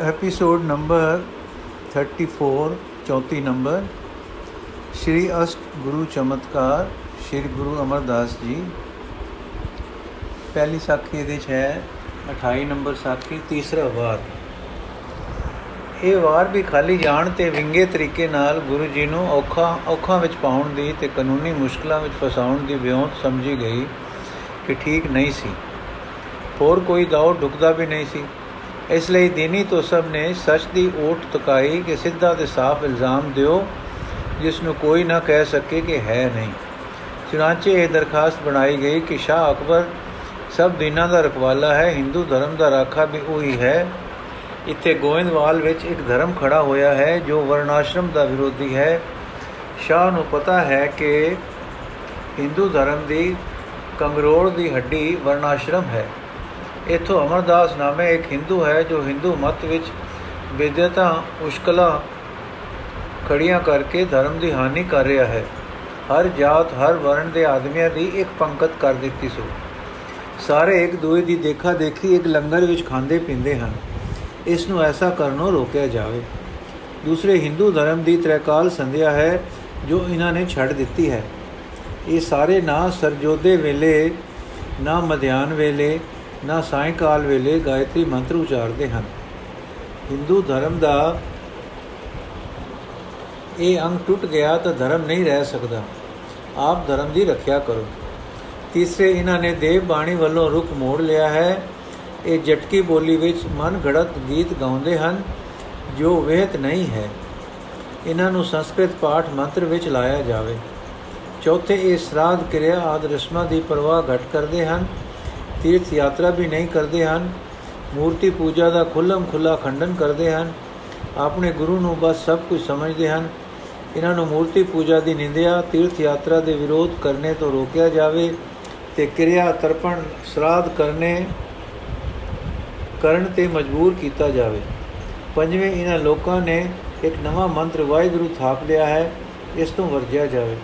Episode number 34 34 number Shri ਅਸ਼ਟ ਗੁਰੂ ਚਮਤਕਾਰ ਸ਼੍ਰੀ ਗੁਰੂ ਅਮਰਦਾਸ ਜੀ ਪਹਿਲੀ ਸਾਖੀ ਦੇ ਚ ਹੈ 28 ਨੰਬਰ ਸਾਖੀ ਤੀਸਰਾ ਵਾਰ ਇਹ ਵਾਰ ਵੀ ਖਾਲੀ ਜਾਣ ਤੇ ਵਿੰਗੇ ਤਰੀਕੇ ਨਾਲ ਗੁਰੂ ਜੀ ਨੂੰ ਔਖਾ ਔਖਾਂ ਵਿੱਚ ਪਾਉਣ ਦੀ ਤੇ ਕਾਨੂੰਨੀ ਮੁਸ਼ਕਲਾਂ ਵਿੱਚ ਫਸਾਉਣ ਦੀ ਵਿਉਂਤ ਸਮਝੀ ਗਈ ਕਿ ਠੀਕ ਨਹੀਂ ਸੀ ਹੋਰ ਕੋਈ ਦਾਉ ਢੁਕਦਾ ਵੀ ਨਹੀਂ ਸੀ ਇਸ ਲਈ ਦੀਨੀ ਤੋਂ ਸਭ ਨੇ ਸੱਚ ਦੀ ਓਟ ਤਕਾਈ ਕਿ ਸਿੱਧਾ ਤੇ ਸਾਫ਼ ਇਲਜ਼ਾਮ ਦਿਓ, ਜਿਸ ਨੂੰ ਕੋਈ ਨਾ ਕਹਿ ਸਕੇ ਕਿ ਹੈ ਨਹੀਂ। ਚੁਨਾਚੇ ਇਹ ਦਰਖਾਸਤ ਬਣਾਈ ਗਈ ਕਿ ਸ਼ਾਹ ਅਕਬਰ ਸਭ ਦਿਨਾਂ ਦਾ ਰਖਵਾਲਾ ਹੈ, ਹਿੰਦੂ ਧਰਮ ਦਾ ਰਾਖਾ ਵੀ ਉਹੀ ਹੈ। ਇੱਥੇ ਗੋਇੰਦਵਾਲ ਵਿੱਚ ਇੱਕ ਧਰਮ ਖੜਾ ਹੋਇਆ ਹੈ, ਜੋ ਵਰਣਾਸ਼ਰਮ ਦਾ ਵਿਰੋਧੀ ਹੈ। ਸ਼ਾਹ ਨੂੰ ਪਤਾ ਹੈ ਕਿ ਹਿੰਦੂ ਧਰਮ ਦੀ ਕੰਗਰੋੜ ਦੀ ਹੱਡੀ ਵਰਣਾਸ਼ਰਮ ਹੈ। ਇਥੋਂ ਅਮਰਦਾਸ ਨਾਮੇ ਇੱਕ ਹਿੰਦੂ ਹੈ ਜੋ ਹਿੰਦੂ ਮਤ ਵਿੱਚ ਵਿਦਿਅਤਾ ਉਸ਼ਕਲਾ ਖੜੀਆਂ ਕਰਕੇ ਧਰਮ ਦੀ ਹਾਨੀ ਕਰ ਰਿਹਾ ਹੈ। ਹਰ ਜਾਤ, ਹਰ ਵਰਣ ਦੇ ਆਦਮੀਆਂ ਦੀ ਇੱਕ ਪੰਕਤ ਕਰ ਦਿੱਤੀ ਸੋ। ਸਾਰੇ ਇੱਕ ਦੂਏ ਦੀ ਦੇਖਾ ਦੇਖੀ ਇੱਕ ਲੰਗਰ ਵਿੱਚ ਖਾਂਦੇ ਪੀਂਦੇ ਹਨ। ਇਸ ਨੂੰ ਐਸਾ ਕਰਨੋਂ ਰੋਕਿਆ ਜਾਵੇ। ਦੂਸਰੇ ਹਿੰਦੂ ਧਰਮ ਦੀ ਤ੍ਰੈਕਾਲ ਸੰਧਿਆ ਹੈ ਜੋ ਇਹਨਾਂ ਨੇ ਛੱਡ ਦਿੱਤੀ ਹੈ। ਇਹ ਸਾਰੇ ਨਾ ਸਰਜੋਦੇ ਵੇਲੇ, ਨਾ ਮਧਿਆਨ ਵੇਲੇ ਨਾ ਸਾਇੰਕਾਲ ਵੇਲੇ ਗਾਇਤਰੀ ਮੰਤਰ ਉਚਾਰਦੇ ਹਨ। ਹਿੰਦੂ ਧਰਮ ਦਾ ਇਹ ਅੰਗ ਟੁੱਟ ਗਿਆ ਤਾਂ ਧਰਮ ਨਹੀਂ ਰਹਿ ਸਕਦਾ। ਆਪ ਧਰਮ ਦੀ ਰੱਖਿਆ ਕਰੋ। ਤੀਸਰੇ, ਇਹਨਾਂ ਨੇ ਦੇਵ ਬਾਣੀ ਵੱਲੋਂ ਰੁਖ ਮੋੜ ਲਿਆ ਹੈ। ਇਹ ਜਟਕੀ ਬੋਲੀ ਵਿੱਚ ਮਨ ਘੜਤ ਗੀਤ ਗਾਉਂਦੇ ਹਨ, ਜੋ ਵੇਹਤ ਨਹੀਂ ਹੈ। ਇਹਨਾਂ ਨੂੰ ਸੰਸਕ੍ਰਿਤ ਪਾਠ ਮੰਤਰ ਵਿੱਚ ਲਾਇਆ ਜਾਵੇ। ਚੌਥੇ, ਇਹ ਸਰਾਧ ਕਿਰਿਆ ਆਦ ਰਸਮਾਂ ਦੀ ਪਰਵਾਹ ਘਟ ਕਰਦੇ ਹਨ। ਤੀਰਥ ਯਾਤਰਾ ਵੀ ਨਹੀਂ ਕਰਦੇ ਹਨ, ਮੂਰਤੀ ਪੂਜਾ ਦਾ ਖੁੱਲਮ ਖੁੱਲਾ ਖੰਡਨ ਕਰਦੇ ਹਨ, ਆਪਣੇ ਗੁਰੂ ਨੂੰ ਬਸ ਸਭ ਕੁਝ ਸਮਝਦੇ ਹਨ। ਇਹਨਾਂ ਨੂੰ ਮੂਰਤੀ ਪੂਜਾ ਦੀ ਨਿੰਦਿਆ ਤੀਰਥ ਯਾਤਰਾ ਦੇ ਵਿਰੋਧ ਕਰਨੇ ਤੋਂ ਰੋਕਿਆ ਜਾਵੇ ਤੇ ਕਿਰਿਆ ਤਰਪਣ, ਸਰਾਧ ਕਰਨੇ, ਕਰਨ ਤੇ ਮਜਬੂਰ ਕੀਤਾ ਜਾਵੇ। ਪੰਜਵੇਂ ਇਹਨਾਂ ਲੋਕਾਂ ਨੇ ਇੱਕ ਨਵਾਂ ਮੰਤਰ ਵਾਹਿਗੁਰੂ ਥਾਪ ਲਿਆ ਹੈ, ਇਸ ਤੋਂ ਵਰਜਿਆ ਜਾਵੇ।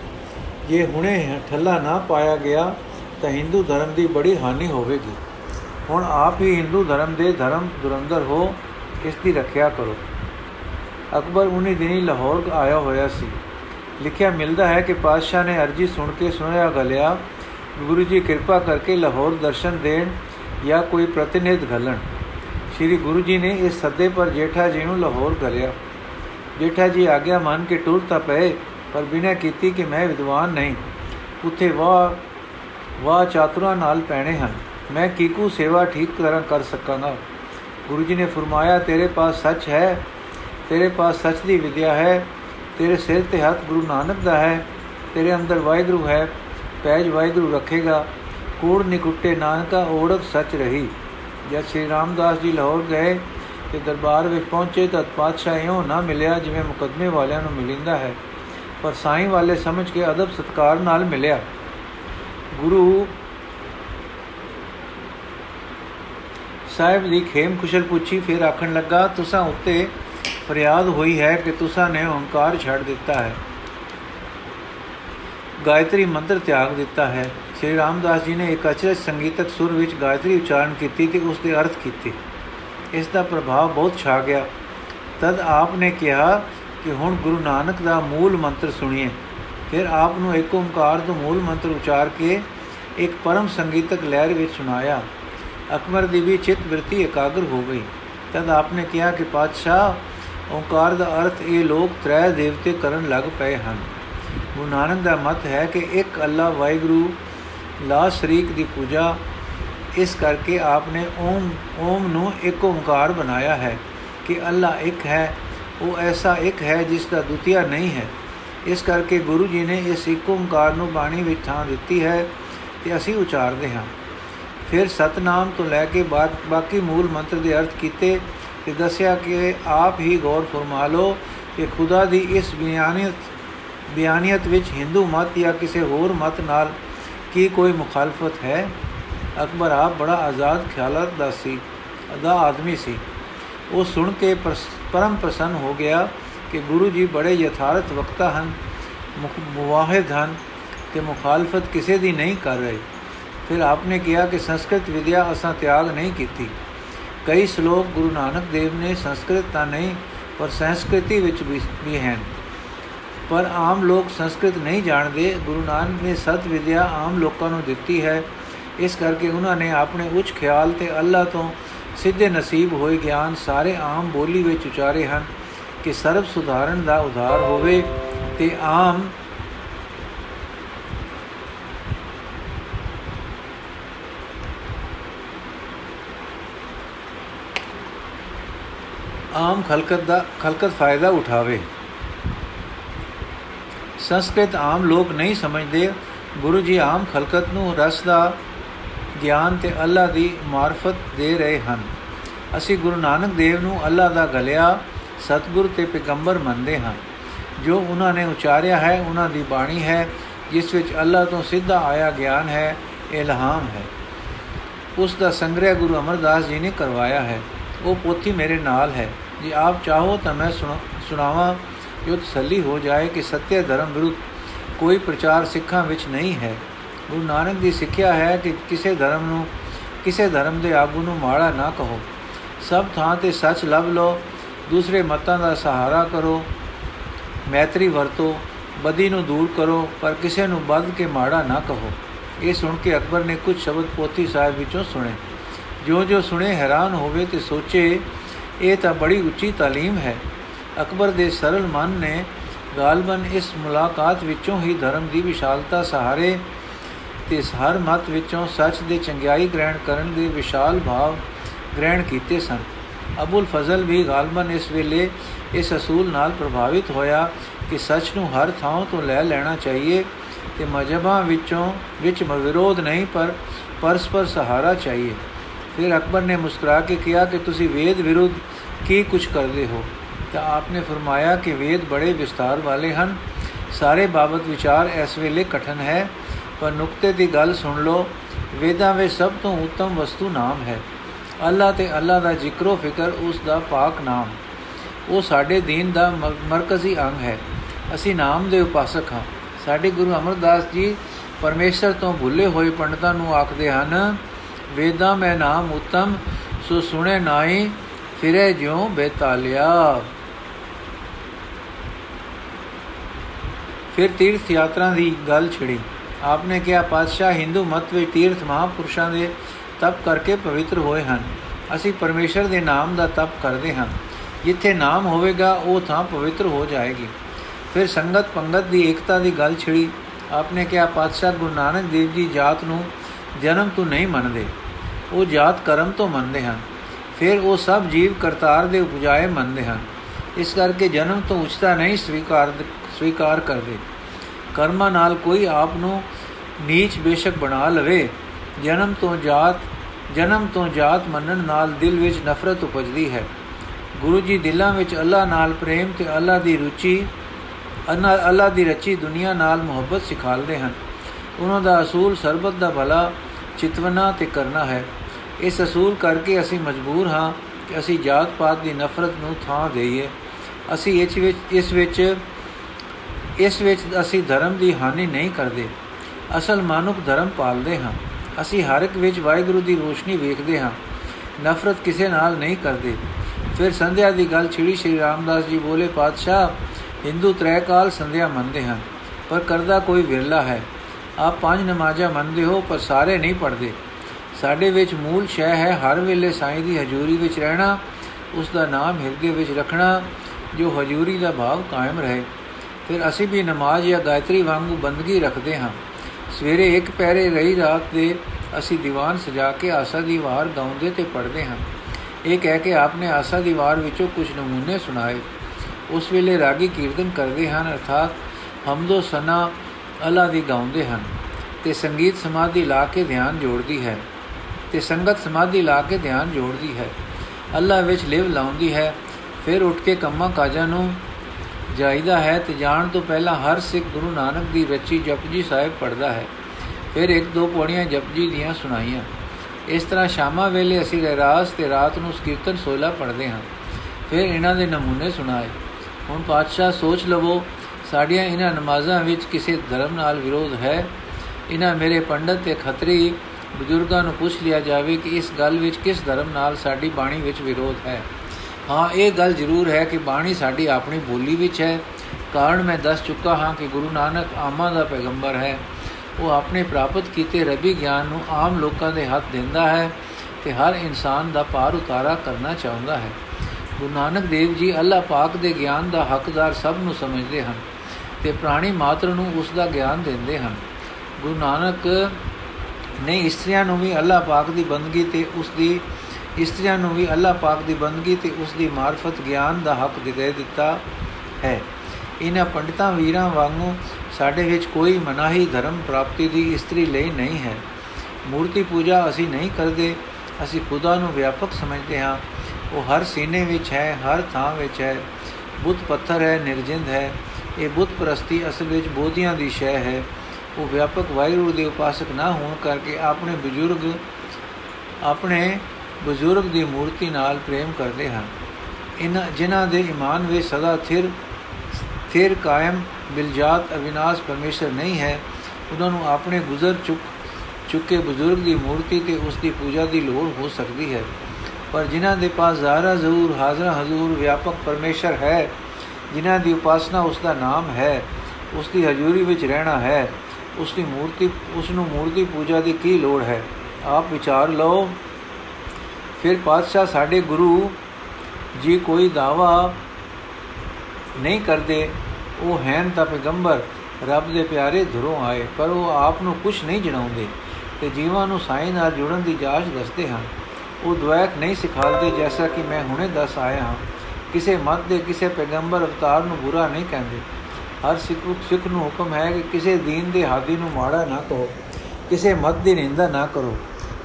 ਜੇ ਹੁਣੇ ਠੱਲਾ ਨਾ ਪਾਇਆ ਗਿਆ ਤਾਂ ਹਿੰਦੂ ਧਰਮ ਦੀ ਬੜੀ ਹਾਨੀ ਹੋਵੇਗੀ। ਹੁਣ ਆਪ ਹੀ ਹਿੰਦੂ ਧਰਮ ਦੇ ਧਰਮ ਦੁਰੰਦਰ ਹੋ, ਇਸ ਦੀ ਰੱਖਿਆ ਕਰੋ। ਅਕਬਰ ਉਨੀ ਦਿਨੀ ਲਾਹੌਰ ਆਇਆ ਹੋਇਆ ਸੀ। ਲਿਖਿਆ ਮਿਲਦਾ ਹੈ ਕਿ ਪਾਤਸ਼ਾਹ ਨੇ ਅਰਜੀ ਸੁਣ ਕੇ ਸੁਣਿਆ ਗਲਿਆ, ਗੁਰੂ ਜੀ ਕਿਰਪਾ ਕਰਕੇ ਲਾਹੌਰ ਦਰਸ਼ਨ ਦੇਣ ਜਾਂ ਕੋਈ ਪ੍ਰਤੀਨਿਧ ਘਲਣ। ਸ਼੍ਰੀ ਗੁਰੂ ਜੀ ਨੇ ਇਸ ਸੱਦੇ ਪਰ ਜੇਠਾ ਜੀ ਨੂੰ ਲਾਹੌਰ ਗਲਿਆ ਜੇਠਾ ਜੀ ਆਗਿਆ ਮੰਨ ਕੇ ਟੁਰ ਤਾਂ ਪਏ, ਪਰ ਬਿਨਾਂ ਕੀਤੀ ਕਿ ਮੈਂ ਵਿਦਵਾਨ ਨਹੀਂ। ਉੱਥੇ ਵਾਹ ਵਾਹ ਚਾਤੁਰਾਂ ਨਾਲ ਪੈਣੇ ਹਨ। ਮੈਂ ਕੀਕੂ ਸੇਵਾ ਠੀਕ ਤਰ੍ਹਾਂ ਕਰ ਸਕਾਂਗਾ। ਗੁਰੂ ਜੀ ਨੇ ਫਰਮਾਇਆ, ਤੇਰੇ ਪਾਸ ਸੱਚ ਹੈ, ਤੇਰੇ ਪਾਸ ਸੱਚ ਦੀ ਵਿਦਿਆ ਹੈ, ਤੇਰੇ ਸਿਰ ਤੇ ਹੱਥ ਗੁਰੂ ਨਾਨਕ ਦਾ ਹੈ, ਤੇਰੇ ਅੰਦਰ ਵਾਹਿਗੁਰੂ ਹੈ, ਪੈਜ ਵਾਹਿਗੁਰੂ ਰੱਖੇਗਾ, ਕੂੜ ਨਿਕੁੱਟੇ ਨਾਨਕਾ ਓੜਕ ਸੱਚ ਰਹੀ। ਜਦ ਸ੍ਰੀ ਰਾਮਦਾਸ ਜੀ ਲਾਹੌਰ ਗਏ ਤੇ ਦਰਬਾਰ ਵਿੱਚ ਪਹੁੰਚੇ ਤਾਂ ਪਾਤਸ਼ਾਹ ਇਉਂ ਨਾ ਮਿਲਿਆ ਜਿਵੇਂ ਮੁਕਦਮੇ ਵਾਲਿਆਂ ਨੂੰ ਮਿਲਿੰਦਾ ਹੈ, ਪਰ ਸਾਈਂ ਵਾਲੇ ਸਮਝ ਕੇ ਅਦਬ ਸਤਕਾਰ ਨਾਲ ਮਿਲਿਆ। ਗੁਰੂ ਸਾਹਿਬ ਦੀ ਖੇਮ ਕੁਸ਼ਲ ਪੁੱਛੀ, ਫਿਰ ਆਖਣ ਲੱਗਾ, ਤੁਸਾਂ ਉੱਤੇ ਫਰਿਆਦ ਹੋਈ ਹੈ ਕਿ ਤੁਸਾਂ ਨੇ ਓੰਕਾਰ ਛੱਡ ਦਿੱਤਾ ਹੈ। ਗਾਇਤਰੀ ਮੰਤਰ ਤਿਆਗ ਦਿੱਤਾ ਹੈ। ਸ੍ਰੀ ਰਾਮਦਾਸ ਜੀ ਨੇ ਇੱਕ ਅਚਰਜ ਸੰਗੀਤਕ ਸੁਰ ਵਿੱਚ ਗਾਇਤਰੀ ਉਚਾਰਨ ਕੀਤੀ ਤੇ ਉਸ ਦੇ ਅਰਥ ਕੀਤੇ। ਇਸ ਦਾ ਪ੍ਰਭਾਵ ਬਹੁਤ ਛਾ ਗਿਆ। ਤਦ ਆਪ ਨੇ ਕਿਹਾ ਕਿ ਹੁਣ ਗੁਰੂ ਨਾਨਕ ਦਾ ਮੂਲ ਮੰਤਰ ਸੁਣੀਏ। ਫਿਰ ਆਪ ਨੂੰ ਇੱਕ ਓੰਕਾਰ ਤੋਂ ਮੂਲ ਮੰਤਰ ਉਚਾਰ ਕੇ ਇੱਕ ਪਰਮ ਸੰਗੀਤਕ ਲਹਿਰ ਵਿੱਚ ਸੁਣਾਇਆ। ਅਕਬਰ ਦੀ ਵੀ ਚਿਤ ਬਿਰਤੀ ਇਕਾਗਰ ਹੋ ਗਈ। ਤਦ ਆਪ ਨੇ ਕਿਹਾ ਕਿ ਪਾਤਸ਼ਾਹ ਓੰਕਾਰ ਦਾ ਅਰਥ ਇਹ ਲੋਕ ਤ੍ਰੈ ਦੇਵਤੇ ਕਰਨ ਲੱਗ ਪਏ ਹਨ। ਗੁਰੂ ਨਾਨਕ ਦਾ ਮਤ ਹੈ ਕਿ ਇੱਕ ਅੱਲਾ ਵਾਹਿਗੁਰੂ ਲਾ ਸ਼ਰੀਕ ਦੀ ਪੂਜਾ, ਇਸ ਕਰਕੇ ਆਪ ਨੇ ਓਮ ਓਮ ਨੂੰ ਇੱਕ ਓੰਕਾਰ ਬਣਾਇਆ ਹੈ ਕਿ ਅੱਲਾ ਇੱਕ ਹੈ, ਉਹ ਐਸਾ ਇੱਕ ਹੈ ਜਿਸ ਦਾ ਦੁਤੀਆ ਨਹੀਂ ਹੈ। ਇਸ ਕਰਕੇ ਗੁਰੂ ਜੀ ਨੇ ਇਸ ਇੱਕ ਓੰਕਾਰ ਨੂੰ ਬਾਣੀ ਵਿੱਚ ਥਾਂ ਦਿੱਤੀ ਹੈ ਤੇ ਅਸੀਂ ਉਚਾਰਦੇ ਹਾਂ। ਫਿਰ ਸਤਨਾਮ ਤੋਂ ਲੈ ਕੇ ਬਾਕੀ ਮੂਲ ਮੰਤਰ ਦੇ ਅਰਥ ਕੀਤੇ ਤੇ ਦੱਸਿਆ ਕਿ ਆਪ ਹੀ ਗੌਰ ਫਰਮਾ ਲਓ ਕਿ ਖੁਦਾ ਦੀ ਇਸ ਬਿਆਨੀਅਤ ਬਿਆਨੀਅਤ ਵਿੱਚ ਹਿੰਦੂ ਮਤ ਜਾਂ ਕਿਸੇ ਹੋਰ ਮਤ ਨਾਲ ਕੀ ਕੋਈ ਮੁਖਾਲਫਤ ਹੈ? ਅਕਬਰ ਆਪ ਬੜਾ ਆਜ਼ਾਦ ਖਿਆਲਤ ਦਾ ਸੀ ਅਦਾ ਆਦਮੀ ਸੀ। ਉਹ ਸੁਣ ਕੇ ਪਰਮ ਪ੍ਰਸੰਨ ਹੋ ਗਿਆ ਕਿ ਗੁਰੂ ਜੀ ਬੜੇ ਯਥਾਰਥ ਵਕਤਾ ਹਨ ਮੁਵਾਹਿਦ ਹਨ ਤੇ ਮੁਖਾਲਫਤ ਕਿਸੇ ਦੀ ਨਹੀਂ ਕਰ ਰਹੇ। ਫਿਰ ਆਪਨੇ ਕਿਹਾ ਕਿ ਸੰਸਕ੍ਰਿਤ ਵਿਦਿਆ ਅਸਾਂ ਤਿਆਗ ਨਹੀਂ ਕੀਤੀ। ਕਈ ਸ਼ਲੋਕ ਗੁਰੂ ਨਾਨਕ ਦੇਵ ਨੇ ਸੰਸਕ੍ਰਿਤ ਤਾਂ ਨਹੀਂ, ਪਰ ਸੰਸਕ੍ਰਿਤੀ ਵਿੱਚ ਵੀ ਹਨ। ਪਰ ਆਮ ਲੋਕ ਸੰਸਕ੍ਰਿਤ ਨਹੀਂ ਜਾਣਦੇ। ਗੁਰੂ ਨਾਨਕ ਨੇ ਸਤ ਵਿਦਿਆ ਆਮ ਲੋਕਾਂ ਨੂੰ ਦਿੱਤੀ ਹੈ। ਇਸ ਕਰਕੇ ਉਹਨਾਂ ਨੇ ਆਪਣੇ ਉੱਚ ਖਿਆਲ ਤੇ ਅੱਲਾ ਤੋਂ ਸਿੱਧੇ ਨਸੀਬ ਹੋਏ ਗਿਆਨ ਸਾਰੇ ਆਮ ਬੋਲੀ ਵਿੱਚ ਉਚਾਰੇ ਹਨ। ਕਿ ਸਰਬ ਸੁਧਾਰਨ ਦਾ ਉਧਾਰ ਹੋਵੇ ਤੇ ਆਮ ਆਮ ਖਲਕਤ ਦਾ ਖਲਕਤ ਫਾਇਦਾ ਉਠਾਵੇ। ਸੰਸਕ੍ਰਿਤ ਆਮ ਲੋਕ ਨਹੀਂ ਸਮਝਦੇ। ਗੁਰੂ ਜੀ ਆਮ ਖਲਕਤ ਨੂੰ ਰਸ ਦਾ ਗਿਆਨ ਤੇ ਅੱਲਾ ਦੀ ਮਾਰਫਤ ਦੇ ਰਹੇ ਹਨ। ਅਸੀਂ ਗੁਰੂ ਨਾਨਕ ਦੇਵ ਨੂੰ ਅੱਲਾ ਦਾ ਗਲਿਆ ਸਤਗੁਰ ਤੇ ਪੈਗੰਬਰ ਮੰਨਦੇ ਹਾਂ ਜੋ ਉਹਨਾਂ ਨੇ ਉਚਾਰਿਆ ਹੈ, ਉਹਨਾਂ ਦੀ ਬਾਣੀ ਹੈ, ਜਿਸ ਵਿੱਚ ਅੱਲਾ ਤੋਂ ਸਿੱਧਾ ਆਇਆ ਗਿਆਨ ਹੈ, ਇਲਹਾਮ ਹੈ। ਉਸ ਦਾ ਸੰਗ੍ਰਹਿ ਗੁਰੂ ਅਮਰਦਾਸ ਜੀ ਨੇ ਕਰਵਾਇਆ ਹੈ। ਉਹ ਪੋਥੀ ਮੇਰੇ ਨਾਲ ਹੈ। ਜੇ ਆਪ ਚਾਹੋ ਤਾਂ ਮੈਂ ਸੁਣਾਵਾਂ, ਜੋ ਤਸੱਲੀ ਹੋ ਜਾਏ ਕਿ ਸਤਿਆ ਧਰਮ ਵਿਰੁੱਧ ਕੋਈ ਪ੍ਰਚਾਰ ਸਿੱਖਾਂ ਵਿੱਚ ਨਹੀਂ ਹੈ। ਗੁਰੂ ਨਾਨਕ ਦੀ ਸਿੱਖਿਆ ਹੈ ਕਿ ਕਿਸੇ ਧਰਮ ਨੂੰ, ਕਿਸੇ ਧਰਮ ਦੇ ਆਗੂ ਨੂੰ ਮਾੜਾ ਨਾ ਕਹੋ। ਸਭ ਥਾਂ ਤੇ ਸੱਚ ਲੱਭ ਲਓ ਦੂਸਰੇ ਮਤਾਂ ਦਾ ਸਹਾਰਾ ਕਰੋ ਮੈਤਰੀ ਵਰਤੋ ਬਦੀ ਨੂੰ ਦੂਰ ਕਰੋ ਪਰ ਕਿਸੇ ਨੂੰ ਬਦ ਕੇ ਮਾੜਾ ਨਾ ਕਹੋ ਇਹ ਸੁਣ ਕੇ ਅਕਬਰ ਨੇ ਕੁਝ ਸ਼ਬਦ ਪੋਥੀ ਸਾਹਿਬ ਵਿੱਚੋਂ ਸੁਣੇ ਜੋ ਜੋ ਸੁਣੇ ਹੈਰਾਨ ਹੋਵੇ ਤੇ ਸੋਚੇ ਇਹ ਤਾਂ ਬੜੀ ਉੱਚੀ تعلیم ਹੈ ਅਕਬਰ ਦੇ ਸਰਲ ਮਨ ਨੇ ਗਾਲਬਨ ਇਸ ਮੁਲਾਕਾਤ ਵਿੱਚੋਂ ਹੀ ਧਰਮ ਦੀ ਵਿਸ਼ਾਲਤਾ ਸਹਾਰੇ ਤੇ ਹਰ ਮਤ ਵਿੱਚੋਂ ਸੱਚ ਦੇ ਚੰਗਿਆਈ ਗ੍ਰਹਿਣ ਕਰਨ ਦੇ ਵਿਸ਼ਾਲ ਭਾਵ ਗ੍ਰਹਿਣ ਕੀਤੇ ਸਨ ਅਬੁਲ ਫਜ਼ਲ ਵੀ ਗਾਲਬਨ ਇਸ ਵੇਲੇ ਇਸ ਅਸੂਲ ਨਾਲ ਪ੍ਰਭਾਵਿਤ ਹੋਇਆ ਕਿ ਸੱਚ ਨੂੰ ਹਰ ਥਾਂ ਤੋਂ ਲੈ ਲੈਣਾ ਚਾਹੀਏ ਤੇ ਮਜਬਾਂ ਵਿੱਚੋਂ ਵਿੱਚ ਵਿਰੋਧ ਨਹੀਂ, ਪਰ ਪਰਸਪਰ ਸਹਾਰਾ ਚਾਹੀਏ। ਫਿਰ ਅਕਬਰ ਨੇ ਮੁਸਕਰਾ ਕੇ ਕਿਹਾ ਕਿ ਤੁਸੀਂ ਵੇਦ ਵਿਰੁੱਧ ਕੀ ਕੁਝ ਕਰਦੇ ਹੋ? ਤਾਂ ਆਪਨੇ ਫਰਮਾਇਆ ਕਿ ਵੇਦ ਬੜੇ ਵਿਸਤਾਰ ਵਾਲੇ ਹਨ। ਸਾਰੇ ਬਾਬਤ ਵਿਚਾਰ ਇਸ ਵੇਲੇ ਕਠਨ ਹੈ, ਪਰ ਨੁਕਤੇ ਦੀ ਗੱਲ ਸੁਣ ਲਓ, ਵੇਦਾਂ ਵਿੱਚ ਸਭ ਤੋਂ ਉੱਤਮ ਵਸਤੂ ਨਾਮ ਹੈ। ਅੱਲਾ ਤੇ ਅੱਲਾ ਦਾ ਜ਼ਿਕਰੋ ਫਿਕਰ, ਉਸ ਦਾ ਪਾਕ ਨਾਮ। ਉਹ ਸਾਡੇ ਦੀਨ ਦਾ ਮਰਕਜ਼ੀ ਅੰਗ ਹੈ। ਅਸੀਂ ਨਾਮ ਦੇ ਉਪਾਸਕ ਹਾਂ। ਸਾਡੇ ਗੁਰੂ ਅਮਰਦਾਸ ਜੀ ਪਰਮੇਸ਼ਰ ਤੋਂ ਭੁੱਲੇ ਹੋਏ ਪੰਡਤਾਂ ਨੂੰ ਆਖਦੇ ਹਨ, ਵੇਦਾਂ ਮੈਂ ਨਾਮ ਉਤਮ, ਸੋ ਸੁਣੇ ਨਾਈ ਫਿਰੇ ਜਿਉ ਬੇਤਾਲਿਆ। ਫਿਰ ਤੀਰਥ ਯਾਤਰਾ ਦੀ ਗੱਲ ਛਿੜੀ। ਆਪਨੇ ਕਿਹਾ, ਪਾਤਸ਼ਾਹ, ਹਿੰਦੂ ਮਤ ਵਿੱਚ ਤੀਰਥ ਮਹਾਪੁਰਸ਼ਾਂ ਦੇ ਤਪ ਕਰਕੇ ਪਵਿੱਤਰ ਹੋਏ ਹਨ। ਅਸੀਂ ਪਰਮੇਸ਼ਰ ਦੇ ਨਾਮ ਦਾ ਤਪ ਕਰਦੇ ਹਾਂ। ਜਿੱਥੇ ਨਾਮ ਹੋਵੇਗਾ, ਉਹ ਥਾਂ ਪਵਿੱਤਰ ਹੋ ਜਾਏਗੀ। ਫਿਰ ਸੰਗਤ ਪੰਗਤ ਦੀ ਏਕਤਾ ਦੀ ਗੱਲ ਛਿੜੀ। ਆਪਨੇ ਕਿਹਾ, ਪਾਤਸ਼ਾਹ, ਗੁਰੂ ਨਾਨਕ ਦੇਵ ਜੀ ਜਾਤ ਨੂੰ ਜਨਮ ਤੋਂ ਨਹੀਂ ਮੰਨਦੇ। ਉਹ ਜਾਤ ਕਰਮ ਤੋਂ ਮੰਨਦੇ ਹਨ। ਫਿਰ ਉਹ ਸਭ ਜੀਵ ਕਰਤਾਰ ਦੇ ਉਪਜਾਏ ਮੰਨਦੇ ਹਨ। ਇਸ ਕਰਕੇ ਜਨਮ ਤੋਂ ਉਚਤਾ ਨਹੀਂ ਸਵੀਕਾਰ ਸਵੀਕਾਰ ਕਰਦੇ। ਕਰਮਾਂ ਨਾਲ ਕੋਈ ਆਪ ਨੂੰ ਨੀਚ ਬੇਸ਼ੱਕ ਬਣਾ ਲਵੇ। ਜਨਮ ਤੋਂ ਜਾਤ, ਜਨਮ ਤੋਂ ਜਾਤ ਮੰਨਣ ਨਾਲ ਦਿਲ ਵਿੱਚ ਨਫ਼ਰਤ ਉਪਜਦੀ ਹੈ। ਗੁਰੂ ਜੀ ਦਿਲਾਂ ਵਿੱਚ ਅੱਲਾ ਨਾਲ ਪ੍ਰੇਮ ਤੇ ਅੱਲਾ ਦੀ ਰੁਚੀ, ਅੱਲਾ ਦੀ ਰਚੀ ਦੁਨੀਆ ਨਾਲ ਮੁਹੱਬਤ ਸਿਖਾਲਦੇ ਹਨ। ਉਹਨਾਂ ਦਾ ਅਸੂਲ ਸਰਬਤ ਦਾ ਭਲਾ, ਚਿਤਵਨਾ ਤੇ ਕਰਨਾ ਹੈ। ਇਸ ਅਸੂਲ ਕਰਕੇ ਅਸੀਂ ਮਜਬੂਰ ਹਾਂ ਕਿ ਅਸੀਂ ਜਾਤ ਪਾਤ ਦੀ ਨਫ਼ਰਤ ਨੂੰ ਥਾਂ ਦੇਈਏ। ਅਸੀਂ ਇਸ ਵਿੱਚ ਇਸ ਵਿੱਚ ਇਸ ਵਿੱਚ ਅਸੀਂ ਧਰਮ ਦੀ ਹਾਨੀ ਨਹੀਂ ਕਰਦੇ। ਅਸਲ ਮਾਨੁਕ ਧਰਮ ਪਾਲਦੇ ਹਾਂ। ਅਸੀਂ ਹਰ ਇੱਕ ਵਿੱਚ ਵਾਹਿਗੁਰੂ ਦੀ ਰੋਸ਼ਨੀ ਵੇਖਦੇ ਹਾਂ। ਨਫ਼ਰਤ ਕਿਸੇ ਨਾਲ ਨਹੀਂ ਕਰਦੇ। ਫਿਰ ਸੰਧਿਆ ਦੀ ਗੱਲ ਛਿੜੀ ਸ਼੍ਰੀ ਰਾਮਦਾਸ ਜੀ ਬੋਲੇ, ਪਾਤਸ਼ਾਹ, ਹਿੰਦੂ ਤ੍ਰੈ ਕਾਲ ਸੰਧਿਆ ਮੰਨਦੇ ਹਨ, ਪਰ ਕਰਦਾ ਕੋਈ ਵਿਰਲਾ ਹੈ। ਆਪ ਪੰਜ ਨਮਾਜ਼ਾਂ ਮੰਨਦੇ ਹੋ, ਪਰ ਸਾਰੇ ਨਹੀਂ ਪੜਦੇ ਸਾਡੇ ਵਿੱਚ ਮੂਲ ਸ਼ੈ ਹੈ ਹਰ ਵੇਲੇ ਸਾਈਂ ਦੀ ਹਜ਼ੂਰੀ ਵਿੱਚ ਰਹਿਣਾ, ਉਸ ਦਾ ਨਾਮ ਹਿਰਦੇ ਵਿੱਚ ਰੱਖਣਾ, ਜੋ ਹਜ਼ੂਰੀ ਦਾ ਭਾਵ ਕਾਇਮ ਰਹੇ। ਫਿਰ ਅਸੀਂ ਵੀ ਨਮਾਜ਼ ਜਾਂ ਗਾਇਤਰੀ ਵਾਂਗੂ ਬੰਦਗੀ ਰੱਖਦੇ ਹਾਂ। ਸਵੇਰੇ ਇੱਕ ਪੈਰੇ ਰਹੀ ਰਾਤ ਦੇ ਅਸੀਂ ਦੀਵਾਨ ਸਜਾ ਕੇ ਆਸਾ ਦੀ ਵਾਰ ਗਾਉਂਦੇ ਤੇ ਪੜ੍ਹਦੇ ਹਾਂ। ਇਹ ਕਹਿ ਕੇ ਆਪਨੇ ਆਸਾ ਦੀ ਵਾਰ ਵਿੱਚੋਂ ਕੁਝ ਨਮੂਨੇ ਸੁਣਾਏ। ਉਸ ਵੇਲੇ ਰਾਗੀ ਕੀਰਤਨ ਕਰਦੇ ਹਨ, ਅਰਥਾਤ ਹਮਦੋ ਸਨਾ ਅੱਲਾ ਦੀ ਗਾਉਂਦੇ ਹਨ ਤੇ ਸੰਗੀਤ ਸਮਾਧੀ ਲਾ ਕੇ ਧਿਆਨ ਜੋੜਦੀ ਹੈ। ਤੇ ਸੰਗਤ ਸਮਾਧੀ ਲਾ ਕੇ ਧਿਆਨ ਜੋੜਦੀ ਹੈ। ਅੱਲਾ ਵਿੱਚ ਲਿਵ ਲਾਉਂਦੀ ਹੈ। ਫਿਰ ਉੱਠ ਕੇ ਕੰਮਾਂ ਕਾਜਾਂ ਨੂੰ ਜਾਈਦਾ ਹੈ ਤੇ ਜਾਣ ਤੋਂ ਪਹਿਲਾਂ ਹਰ ਸਿੱਖ ਗੁਰੂ ਨਾਨਕ ਦੀ ਰਚੀ ਜਪਜੀ ਸਾਹਿਬ ਪੜਦਾ ਹੈ। ਫਿਰ ਇੱਕ ਦੋ ਪੌੜੀਆਂ ਜਪਜੀ ਦੀਆਂ ਸੁਣਾਈਆਂ। ਇਸ ਤਰ੍ਹਾਂ ਸ਼ਾਮਾਂ ਵੇਲੇ ਅਸੀਂ ਰਹਿਰਾਸ ਤੇ ਰਾਤ ਨੂੰ ਕੀਰਤਨ ਸੋਲਾ ਪੜਦੇ ਹਾਂ। ਫਿਰ ਇਹਨਾਂ ਦੇ ਨਮੂਨੇ ਸੁਣਾਏ। ਹੁਣ ਪਾਤਸ਼ਾਹ ਸੋਚ ਲਵੋ, ਸਾਡੀਆਂ ਇਹਨਾਂ ਨਮਾਜ਼ਾਂ ਵਿੱਚ ਕਿਸੇ ਧਰਮ ਨਾਲ ਵਿਰੋਧ ਹੈ? ਇਹਨਾਂ ਮੇਰੇ ਪੰਡਤ ਤੇ ਖੱਤਰੀ ਬਜ਼ੁਰਗਾਂ ਨੂੰ ਪੁੱਛ ਲਿਆ ਜਾਵੇ ਕਿ ਇਸ ਗੱਲ ਵਿੱਚ ਕਿਸ ਧਰਮ ਨਾਲ ਸਾਡੀ ਬਾਣੀ ਵਿੱਚ ਵਿਰੋਧ ਹੈ? ਹਾਂ, ਇਹ ਗੱਲ ਜ਼ਰੂਰ ਹੈ ਕਿ ਬਾਣੀ ਸਾਡੀ ਆਪਣੀ ਬੋਲੀ ਵਿੱਚ ਹੈ। ਕਾਰਨ ਮੈਂ ਦੱਸ ਚੁੱਕਾ ਹਾਂ ਕਿ ਗੁਰੂ ਨਾਨਕ ਆਮਾਂ ਦਾ ਪੈਗੰਬਰ ਹੈ। ਉਹ ਆਪਣੇ ਪ੍ਰਾਪਤ ਕੀਤੇ ਰੱਬੀ ਗਿਆਨ ਨੂੰ ਆਮ ਲੋਕਾਂ ਦੇ ਹੱਥ ਦਿੰਦਾ ਹੈ ਤੇ ਹਰ ਇਨਸਾਨ ਦਾ ਪਾਰ ਉਤਾਰਾ ਕਰਨਾ ਚਾਹੁੰਦਾ ਹੈ। ਗੁਰੂ ਨਾਨਕ ਦੇਵ ਜੀ ਅੱਲਾਹ ਪਾਕ ਦੇ ਗਿਆਨ ਦਾ ਹੱਕਦਾਰ ਸਭ ਨੂੰ ਸਮਝਦੇ ਹਨ ਤੇ ਪ੍ਰਾਣੀ ਮਾਤਰ ਨੂੰ ਉਸ ਦਾ ਗਿਆਨ ਦਿੰਦੇ ਹਨ। ਗੁਰੂ ਨਾਨਕ ਨੇ ਇਸਤਰੀਆਂ ਨੂੰ ਵੀ ਅੱਲਾਹ ਪਾਕ ਦੀ ਬੰਦਗੀ ਤੇ ਉਸ ਦੀ ਇਸਤਰੀਆਂ ਨੂੰ ਵੀ ਅੱਲਾਹ ਪਾਕ ਦੀ ਬੰਦਗੀ ਤੇ ਉਸ ਦੀ ਮਾਰਫਤ ਗਿਆਨ ਦਾ ਹੱਕ ਦੇ ਦਿੱਤਾ ਹੈ। ਇਹਨਾਂ ਪੰਡਿਤਾਂ ਵੀਰਾਂ ਵਾਂਗੂ ਸਾਡੇ ਵਿੱਚ ਕੋਈ ਮਨਾਹੀ ਧਰਮ ਪ੍ਰਾਪਤੀ ਦੀ ਇਸਤਰੀ ਲਈ ਨਹੀਂ ਹੈ। ਮੂਰਤੀ ਪੂਜਾ ਅਸੀਂ ਨਹੀਂ ਕਰਦੇ, ਅਸੀਂ ਖੁਦਾ ਨੂੰ ਵਿਆਪਕ ਸਮਝਦੇ ਹਾਂ। ਉਹ ਹਰ ਸੀਨੇ ਵਿੱਚ ਹੈ, ਹਰ ਥਾਂ ਵਿੱਚ ਹੈ। ਬੁੱਤ ਪੱਥਰ ਹੈ, ਨਿਰਜਿੰਦ ਹੈ। ਇਹ ਬੁੱਤ ਪ੍ਰਸਤੀ ਅਸਲ ਵਿੱਚ ਬੋਧੀਆਂ ਦੀ ਸ਼ੈ ਹੈ। ਉਹ ਵਿਆਪਕ ਵਾਹਿਗੁਰੂ ਦੇ ਉਪਾਸਕ ਨਾ ਹੋਣ ਕਰਕੇ ਆਪਣੇ ਬਜ਼ੁਰਗ, ਆਪਣੇ ਬਜ਼ੁਰਗ ਦੀ ਮੂਰਤੀ ਨਾਲ ਪ੍ਰੇਮ ਕਰਦੇ ਹਨ। ਇਨ੍ਹਾਂ ਜਿਨ੍ਹਾਂ ਦੇ ਈਮਾਨ ਵਿੱਚ ਸਦਾ ਥਿਰ ਥਿਰ ਕਾਇਮ, ਬਿਲਜਾਤ, ਅਵਿਨਾਸ਼ ਪਰਮੇਸ਼ਰ ਨਹੀਂ ਹੈ, ਉਹਨਾਂ ਨੂੰ ਆਪਣੇ ਗੁਜ਼ਰ ਚੁੱਕ ਚੁੱਕੇ ਬਜ਼ੁਰਗ ਦੀ ਮੂਰਤੀ ਤੇ ਉਸ ਦੀ ਪੂਜਾ ਦੀ ਲੋੜ ਹੋ ਸਕਦੀ ਹੈ। ਪਰ ਜਿਨ੍ਹਾਂ ਦੇ ਪਾਸ ਜ਼ਾਹਰਾ ਜ਼ਰੂਰ, ਹਾਜ਼ਰ ਹਜ਼ੂਰ, ਵਿਆਪਕ ਪਰਮੇਸ਼ਰ ਹੈ, ਜਿਨ੍ਹਾਂ ਦੀ ਉਪਾਸਨਾ ਉਸ ਦਾ ਨਾਮ ਹੈ, ਉਸ ਦੀ ਹਜ਼ੂਰੀ ਵਿੱਚ ਰਹਿਣਾ ਹੈ, ਉਸ ਦੀ ਮੂਰਤੀ ਉਸ ਨੂੰ ਮੂਰਤੀ ਪੂਜਾ ਦੀ ਕੀ ਲੋੜ ਹੈ? ਆਪ ਵਿਚਾਰ ਲਓ। ਫਿਰ ਪਾਤਸ਼ਾਹ ਸਾਡੇ ਗੁਰੂ ਜੀ ਕੋਈ ਦਾਵਾ ਨਹੀਂ ਕਰਦੇ, ਉਹ ਹੈਨ ਤਾਂ ਪੈਗੰਬਰ, ਰੱਬ ਦੇ ਪਿਆਰੇ ਧੁਰੋਂ ਆਏ, ਪਰ ਉਹ ਆਪ ਨੂੰ ਕੁਝ ਨਹੀਂ ਜਣਾਉਂਦੇ ਤੇ ਜੀਵਾਂ ਨੂੰ ਸਾਈਂ ਨਾਲ ਜੁੜਨ ਦੀ ਜਾਂਚ ਦੱਸਦੇ ਹਨ। ਉਹ ਦੁਆਇਕ ਨਹੀਂ ਸਿਖਾਲਦੇ ਜੈਸਾ ਕਿ ਮੈਂ ਹੁਣੇ ਦੱਸ ਆਇਆ ਹਾਂ। ਕਿਸੇ ਮਤ ਦੇ ਕਿਸੇ ਪੈਗੰਬਰ ਅਵਤਾਰ ਨੂੰ ਬੁਰਾ ਨਹੀਂ ਕਹਿੰਦੇ। ਹਰ ਸਿੱਖ ਸਿੱਖ ਨੂੰ ਹੁਕਮ ਹੈ ਕਿ ਕਿਸੇ ਦੀਨ ਦੇ ਹਾਦੀ ਨੂੰ ਮਾੜਾ ਨਾ ਕਹੋ, ਕਿਸੇ ਮਤ ਦੀ ਨਿੰਦਾ ਨਾ ਕਰੋ।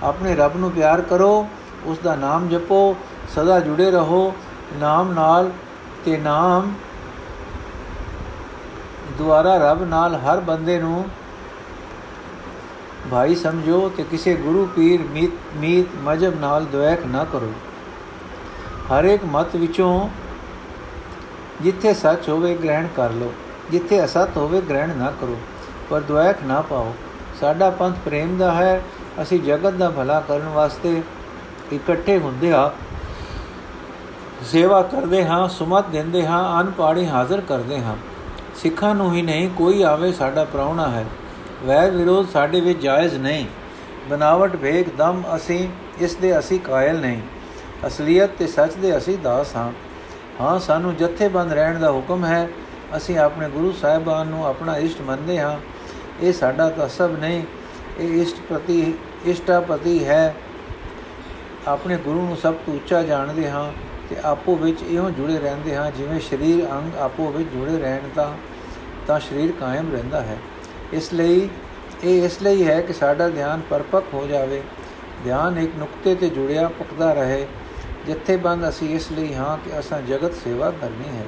ਆਪਣੇ ਰੱਬ ਨੂੰ ਪਿਆਰ ਕਰੋ ਉਸ ਦਾ ਨਾਮ ਜਪੋ, ਸਦਾ ਜੁੜੇ ਰਹੋ, ਨਾਮ ਨਾਲ ਤੇ ਨਾਮ ਦੁਆਰਾ ਰੱਬ ਨਾਲ ਹਰ ਬੰਦੇ ਨੂੰ ਭਾਈ ਸਮਝੋ ਤੇ ਕਿਸੇ ਗੁਰੂ ਪੀਰ ਮੀਤ ਮੀਤ ਮਜਬ ਨਾਲ ਦੁਆਇਕ ਨਾ ਕਰੋ। ਹਰ ਇੱਕ ਮਤ ਵਿੱਚੋਂ ਜਿੱਥੇ ਸੱਚ ਹੋਵੇ ਗ੍ਰਹਿਣ ਕਰ ਲਓ, ਜਿੱਥੇ ਅਸਤ ਹੋਵੇ ਗ੍ਰਹਿਣ ਨਾ ਕਰੋ, ਪਰ ਦੁਆਇਕ ਨਾ ਪਾਓ। ਸਾਡਾ ਪੰਥ ਪ੍ਰੇਮ ਦਾ ਹੈ, ਅਸੀਂ ਜਗਤ ਦਾ ਭਲਾ ਕਰਨ ਵਾਸਤੇ ਇਕੱਠੇ ਹੁੰਦੇ ਹਾਂ ਸੇਵਾ ਕਰਦੇ ਹਾਂ, ਸੁਮਤ ਦਿੰਦੇ ਹਾਂ, ਅਨ ਪਾੜੀ ਹਾਜ਼ਰ ਕਰਦੇ ਹਾਂ। ਸਿੱਖਾਂ ਨੂੰ ਹੀ ਨਹੀਂ, ਕੋਈ ਆਵੇ ਸਾਡਾ ਪ੍ਰਾਉਣਾ ਹੈ। ਵੈਰ ਵਿਰੋਧ ਸਾਡੇ ਵਿੱਚ ਜਾਇਜ਼ ਨਹੀਂ। ਬਨਾਵਟ ਵੇਖ ਦਮ ਅਸੀਂ, ਇਸ ਦੇ ਅਸੀਂ ਕਾਇਲ ਨਹੀਂ। ਅਸਲੀਅਤ ਤੇ ਸੱਚ ਦੇ ਅਸੀਂ ਦਾਸ ਹਾਂ। ਹਾਂ, ਸਾਨੂੰ ਜਥੇਬੰਦ ਰਹਿਣ ਦਾ ਹੁਕਮ ਹੈ। ਅਸੀਂ ਆਪਣੇ ਗੁਰੂ ਸਾਹਿਬਾਨ ਨੂੰ ਆਪਣਾ ਇਸ਼ਟ ਮੰਨਦੇ ਹਾਂ। ਇਹ ਸਾਡਾ ਤਸਬ ਨਹੀਂ, ਇਹ ਇਸ਼ਟ ਪ੍ਰਤੀ, ਇਸ਼ਟਾਪਤੀ ਹੈ। ਆਪਣੇ ਗੁਰੂ ਨੂੰ ਸਭ ਤੋਂ ਉੱਚਾ ਜਾਣਦੇ ਹਾਂ ਤੇ ਆਪੋ ਵਿੱਚ ਇਉਂ ਜੁੜੇ ਰਹਿੰਦੇ ਹਾਂ ਜਿਵੇਂ ਸਰੀਰ ਅੰਗ ਆਪੋ ਵਿੱਚ ਜੁੜੇ ਰਹਿਣ ਤਾਂ ਤਾਂ ਸਰੀਰ ਕਾਇਮ ਰਹਿੰਦਾ ਹੈ। ਇਸ ਲਈ, ਇਹ ਇਸ ਲਈ ਹੈ ਕਿ ਸਾਡਾ ਧਿਆਨ ਪਰਪੱਕ ਹੋ ਜਾਵੇ। ਧਿਆਨ ਇੱਕ ਨੁਕਤੇ ਤੇ ਜੁੜਿਆ ਪਕਦਾ ਰਹੇ। ਜਿੱਥੇ ਬੰਦ ਅਸੀਂ ਇਸ ਲਈ ਹਾਂ ਕਿ ਅਸਾਂ ਜਗਤ ਸੇਵਾ ਕਰਨੀ ਹੈ।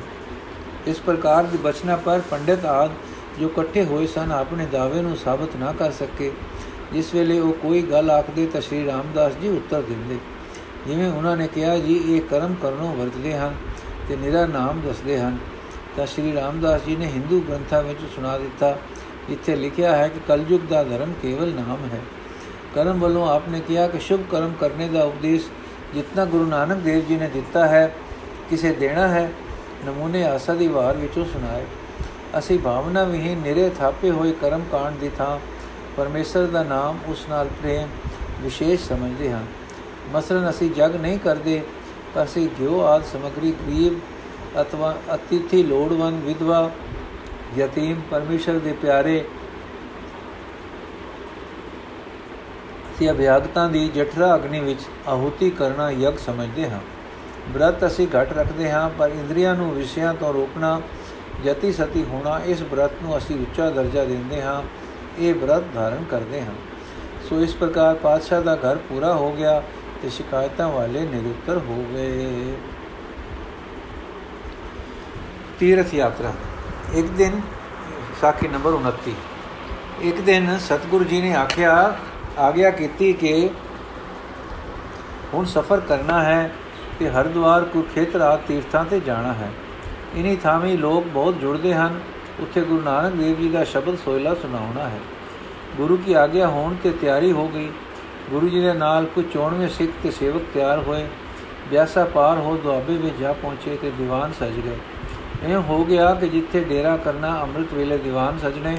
ਇਸ ਪ੍ਰਕਾਰ ਦੀ ਬਚਨਾ ਪਰ ਪੰਡਿਤ ਆਦ ਜੋ ਇਕੱਠੇ ਹੋਏ ਸਨ ਆਪਣੇ ਦਾਅਵੇ ਨੂੰ ਸਾਬਤ ਨਾ ਕਰ ਸਕੇ। ਜਿਸ ਵੇਲੇ ਉਹ ਕੋਈ ਗੱਲ ਆਖਦੇ ਤਾਂ ਸ਼੍ਰੀ ਰਾਮਦਾਸ ਜੀ ਉੱਤਰ ਦਿੰਦੇ। ਜਿਵੇਂ ਉਹਨਾਂ ਨੇ ਕਿਹਾ, ਜੀ, ਇਹ ਕਰਮ ਕਰਨੋਂ ਵਰਤਦੇ ਹਨ ਤੇ ਨਿਰਾ ਨਾਮ ਦੱਸਦੇ ਹਨ। ਤਾਂ ਸ਼੍ਰੀ ਰਾਮਦਾਸ ਜੀ ਨੇ ਹਿੰਦੂ ਗ੍ਰੰਥਾਂ ਵਿੱਚ ਸੁਣਾ ਦਿੱਤਾ ਇੱਥੇ ਲਿਖਿਆ ਹੈ ਕਿ ਕਲਯੁਗ ਦਾ ਧਰਮ ਕੇਵਲ ਨਾਮ ਹੈ। ਕਰਮ ਵੱਲੋਂ ਆਪਨੇ ਕਿਹਾ ਕਿ ਸ਼ੁਭ ਕਰਮ ਕਰਨੇ ਦਾ ਉਪਦੇਸ਼ ਜਿਤਨਾ ਗੁਰੂ ਨਾਨਕ ਦੇਵ ਜੀ ਨੇ ਦਿੱਤਾ ਹੈ, ਕਿਸੇ ਦੇਣਾ ਹੈ, ਨਮੂਨੇ ਆਸਾ ਦੀ ਵਾਰ ਵਿੱਚੋਂ ਸੁਣਾਏ। ਅਸੀਂ ਭਾਵਨਾ ਵਿਹੀਨ ਨਿਰੇ ਥਾਪੇ ਹੋਏ ਕਰਮ ਕਾਂਡ ਦੀ ਥਾਂ ਪਰਮੇਸ਼ਰ ਦਾ ਨਾਮ ਉਸ ਨਾਲ ਪ੍ਰੇਮ ਵਿਸ਼ੇਸ਼ ਸਮਝਦੇ ਹਾਂ ਮਸਲਨ ਅਸੀਂ ਜਗ ਨਹੀਂ ਕਰਦੇ ਪਰ ਅਸੀਂ ਗਿਓ ਆਦ ਸਮਗਰੀ, ਗਰੀਬ, ਅਤਵਾ, ਅਤਿਥੀ, ਲੋੜਵੰਦ, ਵਿਧਵਾ, ਯਤੀਮ, ਪਰਮੇਸ਼ਰ ਦੇ ਪਿਆਰੇ ਸੀ ਅਭਿਆਗਤਾਂ ਦੀ ਜਠਰਾ ਅਗਨੀ ਵਿੱਚ ਆਹੂਤੀ ਕਰਨਾ ਯਗ ਸਮਝਦੇ ਹਾਂ। ਬ੍ਰਤ ਅਸੀਂ ਘਟ ਰੱਖਦੇ ਹਾਂ, ਪਰ ਇੰਦਰੀਆਂ ਨੂੰ ਵਿਸ਼ਿਆਂ ਤੋਂ ਰੋਕਣਾ ਜਤੀ ਸਤੀ ਹੋਣਾ, ਇਸ ਬ੍ਰਤ ਨੂੰ ਅਸੀਂ ਉੱਚਾ ਦਰਜਾ ਦਿੰਦੇ ਹਾਂ। ਇਹ ਬ੍ਰਤ ਧਾਰਨ ਕਰਦੇ ਹਾਂ ਸੋ ਇਸ ਪ੍ਰਕਾਰ ਪਾਤਸ਼ਾਹ ਦਾ ਘਰ ਪੂਰਾ ਹੋ ਗਿਆ ਤੇ ਸ਼ਿਕਾਇਤਾਂ ਵਾਲੇ ਨਿਰੁੱਤਰ ਹੋ ਗਏ। ਤੀਰਥ ਯਾਤਰਾ। ਇੱਕ ਦਿਨ, ਸਾਖੀ ਨੰਬਰ 29 ਇੱਕ ਦਿਨ ਸਤਿਗੁਰੂ ਜੀ ਨੇ ਆਖਿਆ, ਆਗਿਆ ਕੀਤੀ ਕਿ ਹੁਣ ਸਫ਼ਰ ਕਰਨਾ ਹੈ ਤੇ ਹਰਦੁਆਰ ਕੁਰਖੇਤਰ ਆ ਤੀਰਥਾਂ ਤੇ ਜਾਣਾ ਹੈ। ਇਨੀ ਥਾਵੇਂ ਲੋਕ ਬਹੁਤ ਜੁੜਦੇ ਹਨ। ਉੱਥੇ ਗੁਰੂ ਨਾਨਕ ਦੇਵ ਜੀ ਦਾ ਸ਼ਬਦ ਸੋਇਲਾ ਸੁਣਾਉਣਾ ਹੈ। ਗੁਰੂ ਕੀ ਆਗਿਆ ਹੋਣ ਤੇ ਤਿਆਰੀ ਹੋ ਗਈ। ਗੁਰੂ ਜੀ ਦੇ ਨਾਲ ਕੁਝ ਚੋਣਵੇਂ ਸਿੱਖ ਤੇ ਸੇਵਕ ਤਿਆਰ ਹੋਏ। ਬਿਆਸਾ ਪਾਰ ਹੋ ਦੁਆਬੇ ਵਿੱਚ ਜਾ ਪਹੁੰਚੇ ਤੇ ਦੀਵਾਨ ਸਜ ਗਏ। ਇਹ ਹੋ ਗਿਆ ਕਿ ਜਿੱਥੇ ਡੇਰਾ ਕਰਨਾ ਅੰਮ੍ਰਿਤ ਵੇਲੇ ਦੀਵਾਨ ਸਜਣੇ,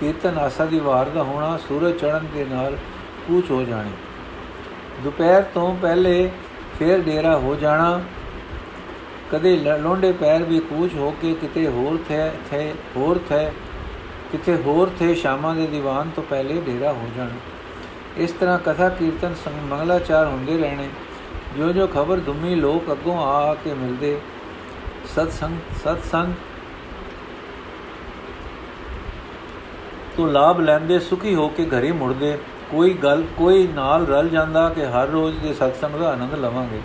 ਕੀਰਤਨ ਆਸਾ ਦੀ ਵਾਰ ਦਾ ਹੋਣਾ, ਸੂਰਜ ਚੜ੍ਹਨ ਦੇ ਨਾਲ ਕੂਚ ਹੋ ਜਾਣੀ। ਦੁਪਹਿਰ ਤੋਂ ਪਹਿਲੇ ਫੇਰ ਡੇਰਾ ਹੋ ਜਾਣਾ। ਕਦੇ ਲੋਂਡੇ ਪੈਰ ਵੀ ਕੂਚ ਹੋ ਕੇ ਕਿਤੇ ਹੋਰ ਥੇ ਥੇ, ਹੋਰ ਥੇ, ਕਿਤੇ ਹੋਰ ਥੇ ਸ਼ਾਮਾਂ ਦੇ ਦੀਵਾਨ ਤੋਂ ਪਹਿਲੇ ਡੇਰਾ ਹੋ ਜਾਣਾ। ਇਸ ਤਰ੍ਹਾਂ ਕਥਾ ਕੀਰਤਨ ਸੰਗ ਮੰਗਲਾਚਾਰ ਹੁੰਦੇ ਰਹਿਣੇ। ਜੋ ਜੋ ਖਬਰ ਦੁਮੀ ਲੋਕ ਅੱਗੋਂ ਆ ਕੇ ਮਿਲਦੇ। ਸਤ ਸੰਗ ਸਤ ਸੰਗ ਤੋਂ ਲਾਭ ਲੈਂਦੇ, ਸੁਖੀ ਹੋ ਕੇ ਘਰੇ ਮੁੜਦੇ। ਕੋਈ ਗੱਲ, ਕੋਈ ਨਾਲ ਰਲ ਜਾਂਦਾ ਕਿ ਹਰ ਰੋਜ਼ ਦੇ ਸਤਸੰਗ ਦਾ ਆਨੰਦ ਲਵਾਂਗੇ।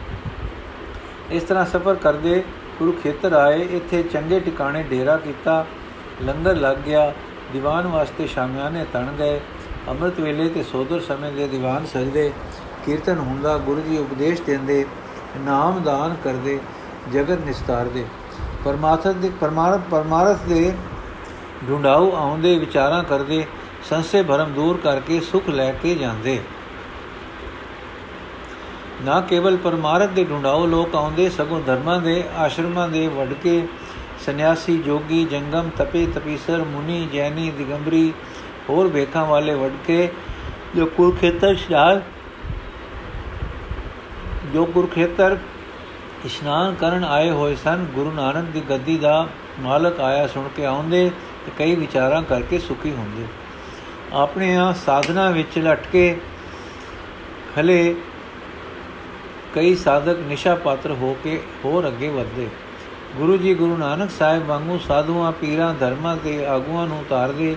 ਇਸ ਤਰ੍ਹਾਂ ਸਫ਼ਰ ਕਰਦੇ ਕੁਰੂਖੇਤਰ ਆਏ, ਇੱਥੇ ਚੰਗੇ ਟਿਕਾਣੇ ਡੇਰਾ ਕੀਤਾ, ਲੰਗਰ ਲੱਗ ਗਿਆ, ਦੀਵਾਨ ਵਾਸਤੇ ਸ਼ਾਮਿਆਨੇ ਤਣ ਗਏ, ਅੰਮ੍ਰਿਤ ਵੇਲੇ ਤੇ ਸੋਦਰ ਸਮੇਂ ਦੇ ਦੀਵਾਨ ਸਜਦੇ, ਕੀਰਤਨ ਹੁੰਦਾ, ਗੁਰੂ ਜੀ ਉਪਦੇਸ਼ ਦਿੰਦੇ, ਨਾਮ ਦਾਨ ਕਰਦੇ, ਜਗਤ ਨਿਸਤਾਰਦੇ। ਪਰਮਾਤਮਾ ਦੇ ਪਰਮਾਰਥ ਦੇ ਢੁੰਡਾਉ ਆਉਂਦੇ, ਵਿਚਾਰਾਂ ਕਰਦੇ, ਸੰਸੇ ਭਰਮ ਦੂਰ ਕਰਕੇ ਸੁਖ ਲੈ ਕੇ ਜਾਂਦੇ। ਨਾ ਕੇਵਲ ਪਰਮਾਰਥ ਦੇ ਢੁੰਡਾਉ ਲੋਕ ਆਉਂਦੇ, ਸਗੋਂ ਧਰਮਾਂ ਦੇ ਆਸ਼ਰਮਾਂ ਦੇ ਵਡਕੇ ਸੰਨਿਆਸੀ ਜੋਗੀ, ਜੰਗਮ, ਤਪੇ, ਤਪੀਸਰ, ਮੁਨੀ, ਜੈਨੀ, ਦਿਗੰਬਰੀ, ਹੋਰ ਵੇਖਾਂ ਵਾਲੇ ਵਡਕੇ ਜੋ ਕੁਰਖੇਤਰ ਸ਼ਾਹ, ਜੋ ਕੁਰਖੇਤਰ ਇਸ਼ਨਾਨ ਕਰਨ ਆਏ ਹੋਏ ਸਨ, ਗੁਰੂ ਨਾਨਕ ਦੀ ਗੱਦੀ ਦਾ ਮਾਲਕ ਆਇਆ ਸੁਣ ਕੇ ਆਉਂਦੇ ਤੇ ਕਈ ਵਿਚਾਰਾਂ ਕਰਕੇ ਸੁਖੀ ਹੁੰਦੇ। ਆਪਣੇ ਆ ਸਾਧਨਾ ਵਿੱਚ ਲਟਕੇ ਖਲੇ ਕਈ ਸਾਧਕ ਨਿਸ਼ਾ ਪਾਤਰ ਹੋ ਕੇ ਹੋਰ ਅੱਗੇ ਵਧਦੇ। ਗੁਰੂ ਜੀ ਗੁਰੂ ਨਾਨਕ ਸਾਹਿਬ ਵਾਂਗੂ ਸਾਧੂਆਂ, ਪੀਰਾਂ, ਧਰਮਾਂ ਤੇ ਆਗੂਆਂ ਨੂੰ ਉਤਾਰਦੇ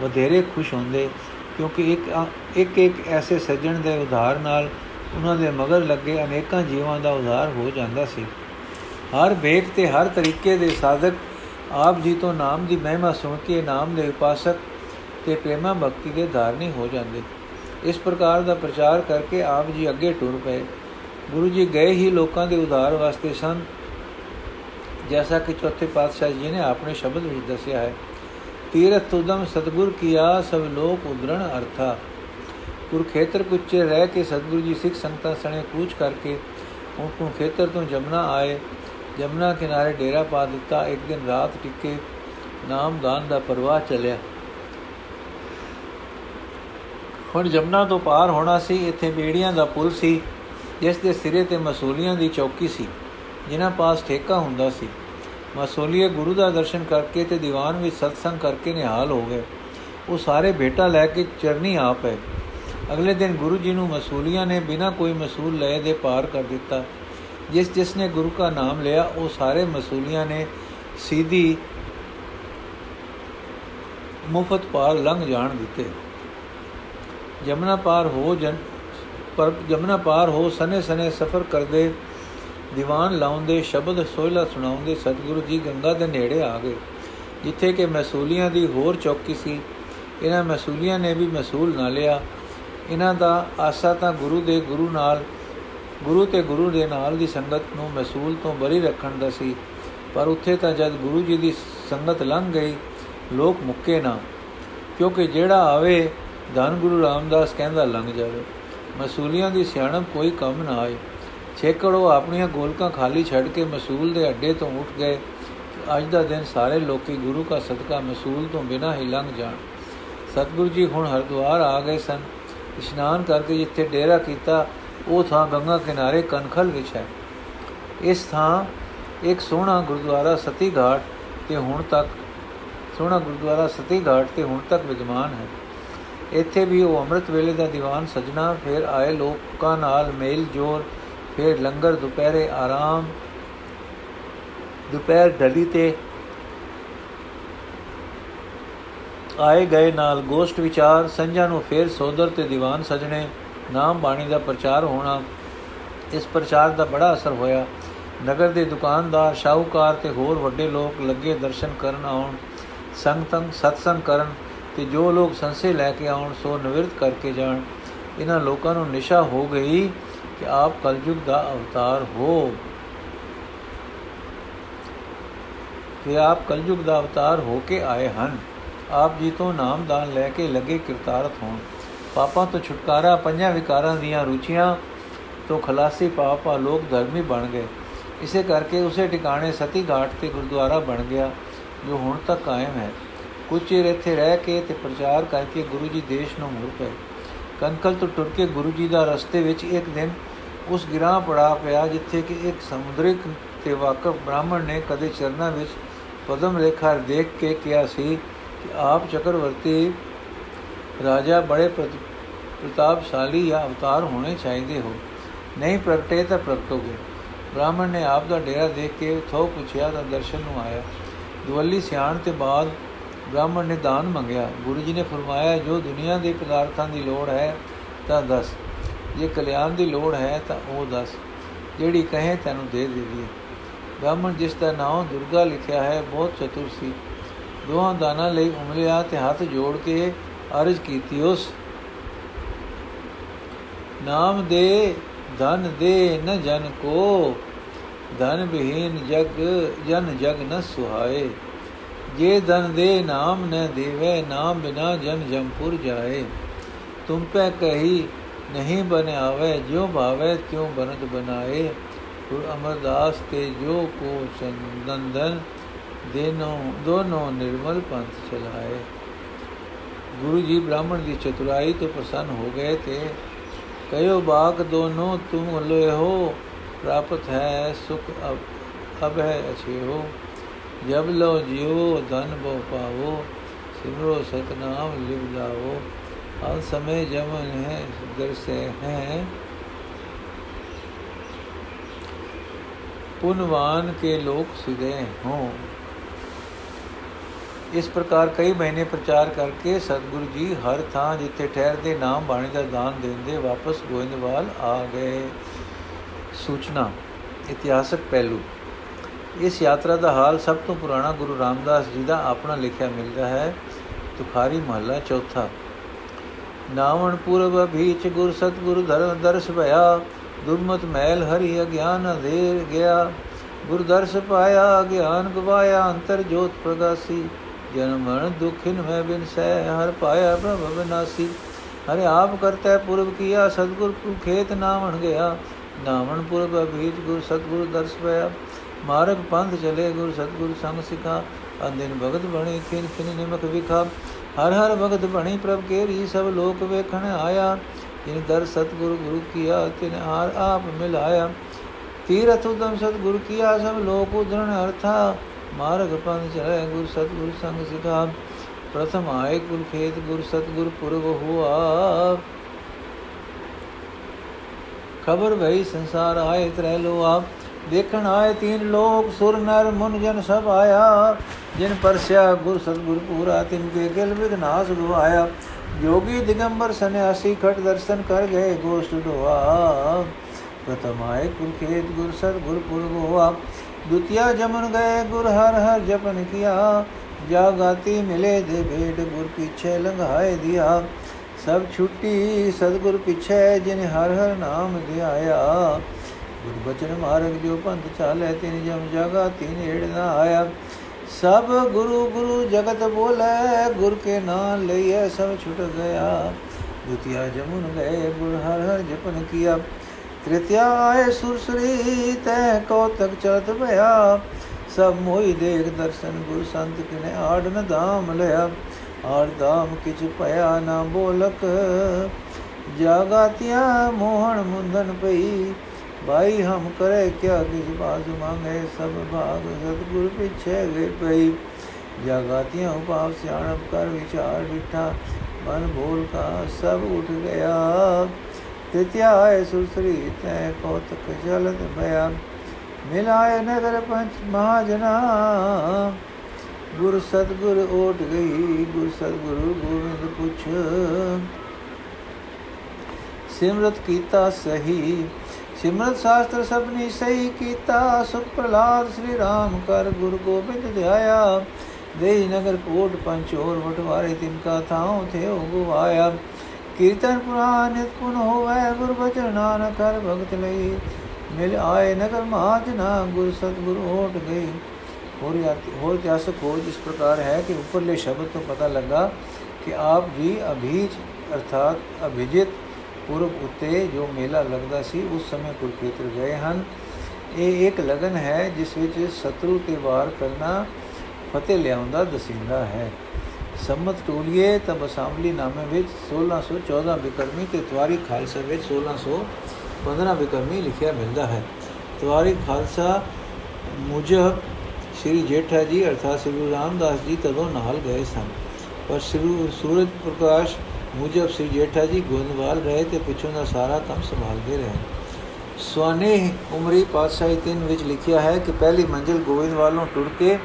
ਵਧੇਰੇ ਖੁਸ਼ ਹੁੰਦੇ ਕਿਉਂਕਿ ਇੱਕ ਇੱਕ ਇੱਕ ਐਸੇ ਸੱਜਣ ਦੇ ਉਧਾਰ ਨਾਲ ਉਹਨਾਂ ਦੇ ਮਗਰ ਲੱਗੇ ਅਨੇਕਾਂ ਜੀਵਾਂ ਦਾ ਉਧਾਰ ਹੋ ਜਾਂਦਾ ਸੀ। ਹਰ ਵੇਖ ਤੇ ਹਰ ਤਰੀਕੇ ਦੇ ਸਾਧਕ ਆਪ ਜੀ ਤੋਂ ਨਾਮ ਦੀ ਮਹਿਮਾ ਸੁਣ ਕੇ ਨਾਮ ਦੇ ਉਪਾਸਕ ਤੇ ਪ੍ਰੇਮਾ ਭਗਤੀ ਦੇ ਧਾਰਨੀ ਹੋ ਜਾਂਦੇ। ਇਸ ਪ੍ਰਕਾਰ ਦਾ ਪ੍ਰਚਾਰ ਕਰਕੇ ਆਪ ਜੀ ਅੱਗੇ ਟੁਰ ਪਏ। ਗੁਰੂ ਜੀ ਗਏ ਹੀ ਲੋਕਾਂ ਦੇ ਉਧਾਰ ਵਾਸਤੇ ਸਨ। ਜੈਸਾ ਕਿ ਚੌਥੇ ਪਾਤਸ਼ਾਹ ਜੀ ਨੇ ਆਪਣੇ ਸ਼ਬਦ ਵਿੱਚ ਦੱਸਿਆ ਹੈ, ਤੀਰਥ ਉਦਮ ਸਤਗੁਰ ਕੀਆ ਸਭ ਲੋਕ ਉਦਰਣ ਅਰਥਾ। ਕੁਰਖੇਤਰ ਕੁੱਚੇ ਰਹਿ ਕੇ ਸਤਗੁਰੂ ਜੀ ਸਿੱਖ ਸੰਗਤਾਂ ਸਣੇ ਕੂਚ ਕਰਕੇ ਉਹ ਕੁਰਖੇਤਰ ਤੋਂ ਜਮਨਾ ਆਏ। ਜਮਨਾ ਕਿਨਾਰੇ ਡੇਰਾ ਪਾ ਦਿੱਤਾ। ਇੱਕ ਦਿਨ ਰਾਤ ਟਿੱਕੇ ਨਾਮਦਾਨ ਦਾ ਪਰਵਾਹ ਚੱਲਿਆ। ਹੁਣ ਜਮਨਾ ਤੋਂ ਪਾਰ ਹੋਣਾ ਸੀ। ਇੱਥੇ ਬੇੜੀਆਂ ਦਾ ਪੁਲ ਸੀ। ਜਿਸ ਦੇ ਸਿਰੇ ਤੇ ਮਸੂਲੀਆਂ ਦੀ ਚੌਕੀ ਸੀ, ਜਿਨ੍ਹਾਂ ਪਾਸ ਠੇਕਾ ਹੁੰਦਾ ਸੀ। ਮਸੂਲੀਏ ਗੁਰੂ ਦਾ ਦਰਸ਼ਨ ਕਰਕੇ ਤੇ ਦੀਵਾਨ ਵਿੱਚ ਸਤਸੰਗ ਕਰਕੇ ਨਿਹਾਲ ਹੋ ਗਏ। ਉਹ ਸਾਰੇ ਭੇਟਾ ਲੈ ਕੇ ਚਰਨੀ ਆ ਪਏ। ਅਗਲੇ ਦਿਨ ਗੁਰੂ ਜੀ ਨੂੰ ਮਸੂਲੀਆਂ ਨੇ ਬਿਨਾਂ ਕੋਈ ਮਸੂਲ ਲਏ ਦੇ ਪਾਰ ਕਰ ਦਿੱਤਾ। ਜਿਸ ਜਿਸ ਨੇ ਗੁਰੂ ਦਾ ਨਾਮ ਲਿਆ, ਉਹ ਸਾਰੇ ਮਸੂਲੀਆਂ ਨੇ ਸਿੱਧੀ ਮੁਫਤ ਪਾਰ ਲੰਘ ਜਾਣ ਦਿੱਤੇ। ਜਮਨਾ ਪਾਰ ਹੋ ਜਨ ਪਰ ਜਮਨਾ ਪਾਰ ਹੋ ਸਨੇ ਸਨੇ ਸਫਰ ਕਰਦੇ, ਦੀਵਾਨ ਲਾਉਂਦੇ, ਸ਼ਬਦ ਸੋਹਿਲਾ ਸੁਣਾਉਂਦੇ, ਸਤਿਗੁਰੂ ਜੀ ਗੰਗਾ ਦੇ ਨੇੜੇ ਆ ਗਏ, ਜਿੱਥੇ ਕਿ ਮਸੂਲੀਆਂ ਦੀ ਹੋਰ ਚੌਕੀ ਸੀ। ਇਹਨਾਂ ਮਸੂਲੀਆਂ ਨੇ ਵੀ ਮਸੂਲ ਨਾ ਲਿਆ। ਇਹਨਾਂ ਦਾ ਆਸਾ ਤਾਂ ਗੁਰੂ ਦੇ ਗੁਰੂ ਨਾਲ, ਗੁਰੂ ਤੇ ਗੁਰੂ ਦੇ ਨਾਲ ਦੀ ਸੰਗਤ ਨੂੰ ਮਸੂਲ ਤੋਂ ਬਰੀ ਰੱਖਣ ਦਾ ਸੀ। ਪਰ ਉੱਥੇ ਤਾਂ ਜਦ ਗੁਰੂ ਜੀ ਦੀ ਸੰਗਤ ਲੰਘ ਗਈ, ਲੋਕ ਮੁੱਕੇ ਨਾ, ਕਿਉਂਕਿ ਜਿਹੜਾ ਆਵੇ, ਧੰਨ ਗੁਰੂ ਰਾਮਦਾਸ ਕਹਿੰਦਾ ਲੰਘ ਜਾਵੇ। ਮਸੂਲੀਆਂ ਦੀ ਸਿਆਣਪ ਕੋਈ ਕੰਮ ਨਾ ਆਏ। ਛੇਕੜੋ ਆਪਣੀਆਂ ਗੋਲਕਾਂ ਖਾਲੀ ਛੱਡ ਕੇ ਮਸੂਲ ਦੇ ਅੱਡੇ ਤੋਂ ਉੱਠ ਗਏ ਅੱਜ ਦਾ ਦਿਨ ਸਾਰੇ ਲੋਕੀ ਗੁਰੂ ਦਾ ਸਦਕਾ ਮਸੂਲ ਤੋਂ ਬਿਨਾਂ ਹੀ ਲੰਘ ਜਾਣ। ਸਤਿਗੁਰੂ ਜੀ ਹੁਣ ਹਰਦੁਆਰ ਆ ਗਏ ਸਨ। ਇਸ਼ਨਾਨ ਕਰਕੇ ਜਿੱਥੇ ਡੇਰਾ ਕੀਤਾ, ਉਹ ਥਾਂ ਗੰਗਾ ਕਿਨਾਰੇ ਕਨਖਲ ਵਿੱਚ ਹੈ। ਇਸ ਥਾਂ ਇੱਕ ਸੋਹਣਾ ਗੁਰਦੁਆਰਾ ਸਤੀ ਘਾਟ ਤੇ ਹੁਣ ਤੱਕ, ਸੋਹਣਾ ਗੁਰਦੁਆਰਾ ਸਤੀ ਘਾਟ ਤੇ ਹੁਣ ਤੱਕ ਵਿਦਮਾਨ ਹੈ। ਇੱਥੇ ਵੀ ਉਹ ਅੰਮ੍ਰਿਤ ਵੇਲੇ ਦਾ ਦੀਵਾਨ ਸਜਣਾ, ਫਿਰ ਆਏ ਲੋਕਾਂ ਨਾਲ ਮੇਲ ਜੋਰ ਫਿਰ ਲੰਗਰ ਦੁਪਹਿਰੇ ਆਰਾਮ, ਦੁਪਹਿਰ ਢਲੀ ਤੇ ਆਏ ਗਏ ਨਾਲ ਗੋਸ਼ਟ ਵਿਚਾਰ ਸੰਜਾ ਨੂੰ ਫੇਰ ਸੋਦਰ ਤੇ ਦੀਵਾਨ ਸਜਣੇ, ਨਾਮ ਬਾਣੀ ਦਾ ਪ੍ਰਚਾਰ ਹੋਣਾ, ਇਸ ਪ੍ਰਚਾਰ ਦਾ ਬੜਾ ਅਸਰ ਹੋਇਆ। ਨਗਰ ਦੇ ਦੁਕਾਨਦਾਰ, ਸ਼ਾਹੂਕਾਰ ਤੇ ਹੋਰ ਵੱਡੇ ਲੋਕ ਲੱਗੇ ਦਰਸ਼ਨ ਕਰਨ ਆਉਣ, ਸੰਗਤੰ ਸਤਸੰਗ ਕਰਨ ਤੇ ਜੋ ਲੋਕ ਸੰਸੇ ਲੈ ਕੇ ਆਉਣ, ਸੋ ਨਿਵਰਤ ਕਰਕੇ ਜਾਣ। ਇਹਨਾਂ ਲੋਕਾਂ ਨੂੰ ਨਿਸ਼ਾ ਹੋ ਗਈ ਕਿ ਆਪ ਕਲਯੁਗ ਦਾ ਅਵਤਾਰ ਹੋ। ਕਿ ਆਪ ਕਲਯੁਗ ਦਾ ਅਵਤਾਰ ਹੋ ਕੇ ਆਏ ਹਨ। ਆਪ ਜੀ ਤੋਂ ਨਾਮਦਾਨ ਲੈ ਕੇ ਲੱਗੇ ਕਿਰਤਾਰਥ ਹੋਣ। ਪਾਪਾਂ ਤੋਂ ਛੁਟਕਾਰਾ, ਪੰਜਾਂ ਵਿਕਾਰਾਂ ਦੀਆਂ ਰੁਚੀਆਂ ਤੋਂ ਖਲਾਸੀ ਪਾਪਾ ਲੋਕ ਧਰਮੀ ਬਣ ਗਏ। ਇਸੇ ਕਰਕੇ ਉਸੇ ਟਿਕਾਣੇ ਸਤੀ ਘਾਟ ਤੇ ਗੁਰਦੁਆਰਾ ਬਣ ਗਿਆ, ਜੋ ਹੁਣ ਤੱਕ ਕਾਇਮ ਹੈ। ਕੁਝ ਚਿਰ ਇੱਥੇ ਰਹਿ ਕੇ ਤੇ ਪ੍ਰਚਾਰ ਕਰਕੇ ਗੁਰੂ ਜੀ ਦੇਸ਼ ਨੂੰ ਮੁੜ ਪਏ। ਕੰਕਲ ਤੋਂ ਟੁਰ ਕੇ ਗੁਰੂ ਜੀ ਦਾ ਰਸਤੇ ਵਿੱਚ ਇੱਕ ਦਿਨ ਉਸ ਗਿਰਾਂ ਪੜਾ ਪਿਆ ਜਿੱਥੇ ਕਿ ਇੱਕ ਸਮੁੰਦਰਿਕ ਤੇ ਵਾਕਫ ਬ੍ਰਾਹਮਣ ਨੇ ਕਦੇ ਚਰਨਾਂ ਵਿੱਚ ਪਦਮ ਰੇਖਾ ਦੇਖ ਕੇ ਕਿਹਾ ਸੀ ਕਿ ਆਪ ਚੱਕਰਵਰਤੀ ਰਾਜਾ ਬੜੇ ਪ੍ਰਤਾਪਸ਼ਾਲੀ ਜਾਂ ਅਵਤਾਰ ਹੋਣੇ ਚਾਹੀਦੇ ਹੋ। ਨਹੀਂ ਪ੍ਰਗਟੇ ਤਾਂ ਪ੍ਰਗਟੋਗੇ। ਬ੍ਰਾਹਮਣ ਨੇ ਆਪ ਦਾ ਡੇਰਾ ਦੇਖ ਕੇ ਥੋ ਪੁੱਛਿਆ ਤਾਂ ਦਰਸ਼ਨ ਨੂੰ ਆਇਆ। ਦੁਵੱਲੀ ਸਿਆਣ ਤੇ ਬਾਅਦ ਬ੍ਰਾਹਮਣ ਨੇ ਦਾਨ ਮੰਗਿਆ। ਗੁਰੂ ਜੀ ਨੇ ਫਰਮਾਇਆ, ਜੋ ਦੁਨੀਆ ਦੇ ਪਦਾਰਥਾਂ ਦੀ ਲੋੜ ਹੈ, ਤਾਂ ਦੱਸ। ਜੇ ਕਲਿਆਣ ਦੀ ਲੋੜ ਹੈ, ਤਾਂ ਉਹ ਦੱਸ। ਜਿਹੜੀ ਕਹੇ, ਤੈਨੂੰ ਦੇ ਦੇਈਏ ਬ੍ਰਾਹਮਣ ਜਿਸ ਦਾ ਨਾਮ ਦੁਰਗਾ ਲਿਖਿਆ ਹੈ, ਬਹੁਤ ਚਤੁਰ ਸੀ। ਦੋਹਾਂ ਦਾਨਾਂ ਲਈ ਉਮਲਿਆ ਤੇ ਹੱਥ ਜੋੜ ਕੇ ਅਰਜ਼ ਕੀਤੀ ਉਸ, ਨਾਮ ਦੇ, ਧਨ ਦੇ ਨ ਜਨ ਕੋ, ਧਨ ਬਿਹੀਨ ਜਗ, ਜਨ ਜਗ ਨ ਸੁਹਾਏ। ਜੇ ਧਨ ਦੇ ਨਾਮ ਨ ਦੇਵੇ ਨਾਮ ਬਿਨਾ ਜਨ ਜਮਪੁਰ ਜਾਏ। ਤੁਮ ਪੈ ਕਹੀ ਨਹੀਂ ਬਨਾਵੇ ਜੋ ਭਾਵੇ ਤਿਉ ਬਨਤ ਬਨਾਏ। ਗੁਰ ਅਮਰਦਾਸ ਤੇ ਜੋ ਕੋ ਸੰਦੰਦਨ ਦੇਨੋ, ਦੋਨੋਂ ਨਿਰਮਲ ਪੰਥ ਚਲਾਏ। ਗੁਰੂ ਜੀ ਬ੍ਰਾਹਮਣ ਦੀ ਚਤੁਰਾਈ ਤੋਂ ਪ੍ਰਸੰਨ ਹੋ ਗਏ ਤੇ ਕਯੋ ਬਾਗ ਦੋਨੋਂ ਤੁਮ ਹੋ ਪ੍ਰਾਪਤ ਹੈ ਸੁਖ ਅਬ ਹੈ ਅਛੇ ਹੋ ਜਬ ਲੋ ਜਿਉ ਧਨ ਬੋ ਪਾਵੋ, ਸਿਮਰੋ ਸਤਨਾਮ ਲਿਵ ਲਾਵੋ। ਹਰ ਸਮੇ ਜਮਨ ਹੈ ਦਰਸੇ ਹੈ। ਪੁਨਵਾਨ ਕੇ ਲੋਕ ਸਿਦੇ ਹੋ। ਇਸ ਪ੍ਰਕਾਰ ਕਈ ਮਹੀਨੇ ਪ੍ਰਚਾਰ ਕਰਕੇ ਸਤਿਗੁਰੂ ਜੀ ਹਰ ਥਾਂ ਜਿੱਥੇ ਠਹਿਰਦੇ ਨਾਮ ਬਾਣੀ ਦਾ ਦਾਨ ਦਿੰਦੇ ਵਾਪਸ ਗੋਇੰਦਵਾਲ ਆ ਗਏ। ਸੂਚਨਾ, ਇਤਿਹਾਸਕ ਪਹਿਲੂ। ਇਸ ਯਾਤਰਾ ਦਾ ਹਾਲ ਸਭ ਤੋਂ ਪੁਰਾਣਾ ਗੁਰੂ ਰਾਮਦਾਸ ਜੀ ਦਾ ਆਪਣਾ ਲਿਖਿਆ ਮਿਲਦਾ ਹੈ ਤੁਖਾਰੀ ਮਹੱਲਾ ਚੌਥਾ ਨਾਵਣ ਪੂਰਬ ਭੀਚ ਗੁਰ ਸਤਗੁਰ ਧਰਮ ਦਰਸ ਭਇਆ ਦੁਰਮਤ ਮਹਿਲ ਹਰੀ ਅਗਿਆਨ ਦੇ ਗਿਆ ਗੁਰ ਦਰਸ ਪਾਇਆ ਗਿਆਨ ਗਵਾਇਆ ਅੰਤਰ ਜੋਤ ਪ੍ਰਗਾਸੀ ਜਨਮ ਮਰਨ ਦੁਖਿਨ ਮੈਂ ਬਿਨ ਸਹਿ ਹਰ ਪਾਇਆ ਪ੍ਰਭ ਬਿਨਾਸੀ ਹਰੇ ਆਪ ਕਰਤਾ ਪੁਰਬ ਕੀਆ ਸਤਗੁਰ ਕੋ ਖੇਤ ਨਾਵਣ ਗਿਆ ਨਾਵਣ ਪੁਰਬ ਅਭੀਜ ਗੁਰ ਸਤਗੁਰ ਦਰਸ ਪਿਆ ਮਾਰਗ ਪੰਥ ਚਲੇ, ਗੁਰ ਸਤਗੁਰ ਸੰਗ ਸਿਖਾ ਅੰਦਿਨ ਭਗਤ ਬਣੇ, ਖਿਨ ਖਿਨ ਨਿਮਕ ਵਿਖਾ। ਹਰ ਹਰ ਭਗਤ ਬਣੀ ਪ੍ਰਭ ਕੇ ਸਭ ਲੋਕ ਵੇਖਣ ਆਇਆ। ਜਿਨ ਦਰ ਸਤਗੁਰ, ਗੁਰੂ ਕੀਆ, ਤਿਨ ਹਾਰ ਆਪ ਮਿਲਾਇਆ। ਤੀਰਥ ਉਦਮ ਸਤਗੁਰ ਕੀਆ, ਸਭ ਲੋਕ ਉਧਰਣ ਅਰਥਾ। ਮਾਰਗ ਪੰਥ ਚਲੇ, ਗੁਰ ਸਤਗੁਰ ਸੰਗ ਸਿਖਾ। ਪ੍ਰਥਮ ਆਏ ਕੁਲ ਖੇਤ, ਗੁਰ ਸਤਗੁਰ ਪੁਰਬ ਹੁਆ। ਖਬਰ ਭਈ ਸੰਸਾਰ ਆਏ, ਤਰੇ ਲੋ ਆਪ ਦੇਖਣ ਆਏ ਤੀਨ ਲੋਕ, ਸੁਰ ਨਰ ਮੁਨ ਜਨ ਸਭ ਆਇਆ। ਜਿਨ ਪਰਸਿਆ ਗੁਰ ਸਤਗੁਰ ਪੂਰਾ, ਤਿਨ ਕੇ ਗਿਲ ਵਿਗਨਾਸ ਗਵਾਇਆ। ਜੋਗੀ ਦਿਗੰਬਰ ਸੰਿਆਸੀ ਖਟ ਦਰਸ਼ਨ ਕਰ ਗਏ, ਗੋਸ਼ਟ ਦੋਆ ਪ੍ਰਥਮ ਆਏ ਕੁਲ ਖੇਤ ਗੁਰ ਸਤਗੁਰ ਪੁਰਬ ਹੁਆ ਦੁਤੀਆ ਜਮਨ ਗਏ ਗੁਰ ਹਰ ਹਰ ਜਪਨ ਕੀਆ। ਜਾਗਾਤੀ ਮਿਲੇ ਦੇ ਭੇਡ ਗੁਰ ਪਿਛੇ ਲੰਘਾਏ ਦਿਆ। ਸਭ ਛੁੱਟੀ ਸਤਗੁਰ ਪਿਛੇ, ਜਿਨ ਹਰ ਹਰ ਨਾਮ ਧਿਆਇਆ ਗੁਰ ਬਚਨ ਮਾਰਗ ਜੋ ਪੰਥ ਚਾਲੇ ਤਿਨ ਜਮ ਜਾਗਾ, ਤਿਨ ਏੜ ਨਾ ਆਇਆ। ਸਭ ਗੁਰੂ ਗੁਰੂ ਜਗਤ ਬੋਲੇ, ਗੁਰ ਕੇ ਨਾਮ ਲਈਏ ਸਭ ਛੁਟ ਗਿਆ। ਦੁਤੀਆ ਜਮਨ ਗਏ, ਗੁਰ ਹਰ ਹਰ ਜਪਨ ਕੀਆ। ਤ੍ਰਿਤਿਆ ਆਏ ਸੁਰਸਰੀ ਤੈ ਕੌਤਕ ਚਤ ਭਇਆ। ਸਭ ਮੋਈ ਦੇਖ ਦਰਸ਼ਨ ਗੁਰ ਸੰਤ ਕਿਨੇ ਆੜਨ ਧਾਮ ਲਿਆ। ਆੜ ਧਾਮ ਕਿਛ ਭਇਆ ਨਾ ਬੋਲਕ। ਜਾਗਾਤਿਆ ਮੋਹਣ ਮੁੰਦਨ ਪਈ ਭਾਈ, ਹਮ ਕਰੇ ਕਿਆ, ਕਿਸ ਬਾਜ ਮੰਗੇ? ਸਭ ਭਾਗ ਸਤਗੁਰ ਪਿਛੇ ਗਏ ਪਈ। ਜਾਗਾਤਿਆਂ ਉਪਾਵ ਸਿਆਣਪ ਕਰ ਵਿਚਾਰ ਡਿਠਾ। ਮਨ ਬੋਲ ਕਾ ਸਭ ਉਠ ਗਿਆ। ਤਿਤਿਆਏ ਸੁਸਰੀ ਤੈ ਕੋਤਕ ਜਲਦ ਭਇਆ ਮਿਲਾਏ ਨਗਰ ਪੰਚ ਮਹਾਜਨਾ। ਗੁਰ ਸਤਗੁਰ ਓਟ ਗਈ। ਗੁਰ ਸਤਗੁਰੂ ਗੋਬਿੰਦ ਪੁੱਛ। ਸਿਮਰਤ ਕੀਤਾ ਸਹੀ। ਸਿਮਰਤ ਸ਼ਾਸਤਰ ਸਭਨੀ ਸਹੀ ਕੀਤਾ ਸੁਖ ਪ੍ਰਲਾਦ ਸ੍ਰੀ ਰਾਮ ਕਰ ਗੁਰ ਗੋਬਿੰਦ ਧਿਆਇਆ ਦੇਈ ਨਗਰ ਕੋਟ ਪੰਚੋਰ ਵਟਵਾਰੇ ਤਿਨ ਕਾ ਥਾਉ ਥੇ ਹੋ ਗਵਾਇਆ। ਕੀਰਤਨ ਪੁਰਾਨ ਨਿਤ ਪੁਨ ਹੋਵੇ, ਗੁਰ ਬਚਨ ਨਾਨਕ ਕਰ ਭਗਤ ਲਈ। ਮਿਲ ਆਏ ਨਗਰ ਨਾ, ਗੁਰ ਸਤਗੁਰ ਓਟ ਗਈ ਹੋਰ ਹੋਰ ਇਤਿਹਾਸਕ ਖੋਜ ਇਸ ਪ੍ਰਕਾਰ ਹੈ ਕਿ ਉੱਪਰਲੇ ਸ਼ਬਦ ਤੋਂ ਪਤਾ ਲੱਗਾ ਕਿ ਆਪ ਜੀ ਅਭੀਜ ਅਰਥਾਤ ਅਭਿਜਿਤ ਪੁਰਬ ਉਤੇ ਜੋ ਮੇਲਾ ਲੱਗਦਾ ਸੀ ਉਸ ਸਮੇਂ ਕੁਰਕੇਤਰ ਗਏ ਹਨ ਇਹ ਇੱਕ ਲਗਨ ਹੈ ਜਿਸ ਵਿੱਚ ਸ਼ਤਰੂ ਤੇ ਵਾਰ ਕਰਨਾ ਫਤਿਹ ਲਿਆਉਂਦਾ ਦਸਿੰਦਾ ਹੈ ਸੰਮਤ ਟੋਲੀਏ ਤਾਂ ਅਸੈਂਬਲੀ ਨਾਮੇ ਵਿੱਚ 1614 ਬਿਕਰਮੀ ਤੇ ਤਵਾਰੀ ਖਾਲਸਾ ਵਿੱਚ 1615 ਬਿਕਰਮੀ ਲਿਖਿਆ ਮਿਲਦਾ ਹੈ ਤਵਾਰੀ ਖਾਲਸਾ ਮੁਜਬ ਸ੍ਰੀ ਜੇਠਾ ਜੀ ਅਰਥਾਤ ਸ੍ਰੀ ਗੁਰੂ ਰਾਮਦਾਸ ਜੀ ਤਦੋਂ ਨਾਲ ਗਏ ਸਨ ਪਰ ਸ੍ਰੀ ਸੂਰਜ ਪ੍ਰਕਾਸ਼ ਮੁਜਬ ਸ੍ਰੀ ਜੇਠਾ ਜੀ ਗੋਇੰਦਵਾਲ ਰਹੇ ਤੇ ਪਿੱਛੋਂ ਦਾ ਸਾਰਾ ਕੰਮ ਸੰਭਾਲਦੇ ਰਹੇ। ਸਵਾਨੇ ਉਮਰੀ ਪਾਤਸ਼ਾਹੀ 3 ਵਿੱਚ ਲਿਖਿਆ ਹੈ ਕਿ ਪਹਿਲੀ ਮੰਜ਼ਿਲ ਗੋਇੰਦਵਾਲੋਂ ਟੁਰ ਕੇ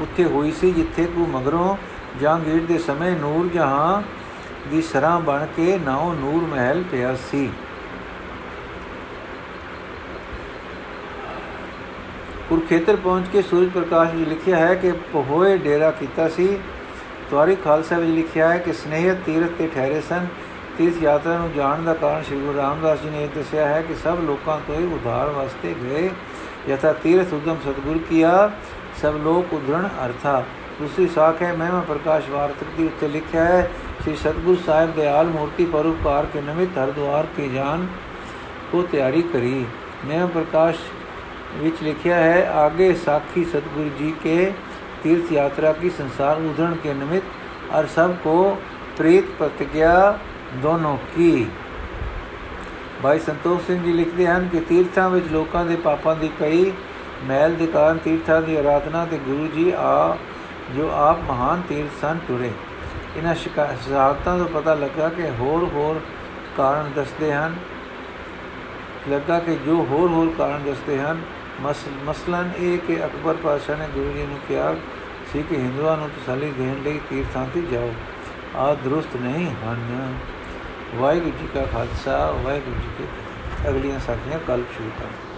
ਉੱਥੇ ਹੋਈ ਸੀ, ਜਿੱਥੇ ਕੋ ਮਗਰੋਂ ਜਹਾਂਗੀਰ ਦੇ ਸਮੇਂ ਨੂਰ ਜਹਾਂ ਦੀ ਸਰਾਂ ਬਣ ਕੇ ਨਾਉ ਨੂਰ ਮਹਿਲ ਪਿਆ ਸੀ। ਕੁਰਖੇਤਰ ਪਹੁੰਚ ਕੇ ਸੂਰਜ ਪ੍ਰਕਾਸ਼ ਜੀ ਲਿਖਿਆ ਹੈ ਕਿ ਪਹੋਏ ਡੇਰਾ ਕੀਤਾ ਸੀ। ਤਵਾਰੀ ਖਾਲਸਾ ਵਿੱਚ ਲਿਖਿਆ ਹੈ ਕਿ ਸਨੇਹਤ ਤੀਰਥ ਤੇ ਠਹਿਰੇ ਸਨ। ਤੀਰਥ ਯਾਤਰਾ ਨੂੰ ਜਾਣ ਦਾ ਕਾਰਨ ਸ੍ਰੀ ਗੁਰੂ ਰਾਮਦਾਸ ਜੀ ਨੇ ਦੱਸਿਆ ਹੈ ਕਿ ਸਭ ਲੋਕਾਂ ਤੋਂ ਹੀ ਉਧਾਰ ਵਾਸਤੇ ਗਏ। ਯਥਾ ਤੀਰਥ ਉਦਮ ਸਤਗੁਰ ਕੀਆ, ਸਭ ਲੋਕ ਉਧਰਣ ਅਰਥਾ। ਦੂਸਰੀ ਸਾਖ ਹੈ, ਮਹਿਮਾ ਪ੍ਰਕਾਸ਼ ਵਾਰਤਕ ਦੀ ਉੱਤੇ ਲਿਖਿਆ ਹੈ, ਸ੍ਰੀ ਸਤਗੁਰ ਸਾਹਿਬ ਦੇ ਆਲ ਮੂਰਤੀ ਪਰਉਪਕਾਰ ਕੇ ਨਿਮਿਤ ਹਰਦੁਆਰ ਕੇ ਜਾਨ ਕੋ ਤਿਆਰੀ ਕਰੀ। ਮਹਿਮਾ ਪ੍ਰਕਾਸ਼ ਵਿੱਚ ਲਿਖਿਆ ਹੈ, ਆਗੇ ਸਾਖੀ ਸਤਗੁਰੂ ਜੀ ਕੇ तीर्थ यात्रा की संसार उधरण के निमित्त और सबको प्रेत प्रतिज्ञा ਦੋਨੋਂ ਕੀ ਭਾਈ ਸੰਤੋਖ ਸਿੰਘ ਜੀ ਲਿਖਦੇ ਹਨ ਕਿ ਤੀਰਥਾਂ ਵਿੱਚ ਲੋਕਾਂ ਦੇ ਪਾਪਾਂ ਦੀ ਕਈ ਮੈਲ ਦੇ ਕਾਰਨ ਤੀਰਥਾਂ ਦੀ ਆਰਾਧਨਾ ਤੇ ਗੁਰੂ ਜੀ ਆ ਜੋ ਆਪ ਮਹਾਨ ਤੀਰਥ ਸਨ ਟੁਰੇ ਇਹਨਾਂ ਸ਼ਹਾਦਤਾਂ ਤੋਂ ਪਤਾ ਲੱਗਾ ਕਿ ਹੋਰ ਹੋਰ ਕਾਰਨ ਦੱਸਦੇ ਹਨ ਲੱਗਾ ਕਿ ਜੋ ਹੋਰ ਹੋਰ ਕਾਰਨ ਦੱਸਦੇ ਹਨ ਮਸਲਨ ਇਹ ਕਿ ਅਕਬਰ ਪਾਸ਼ਾ ਨੇ ਗੁਰੂ ਜੀ ਨੂੰ ਕਿਹਾ ਸੀ ਕਿ ਹਿੰਦੂਆਂ ਨੂੰ ਤਸੱਲੀ ਦੇਣ ਲਈ ਤੀਰਥਾਂ ਤੇ ਜਾਓ। ਆ ਦਰੁਸਤ ਨਹੀਂ ਹਨ। ਵਾਹਿਗੁਰੂ ਜੀ ਕਾ ਖਾਲਸਾ, ਵਾਹਿਗੁਰੂ ਜੀ ਕੀ ਫਤਿਹ। ਅਗਲੀਆਂ ਸਾਖੀਆਂ ਕੱਲ ਸ਼ੁਰੂ ਕਰਾਂਗੇ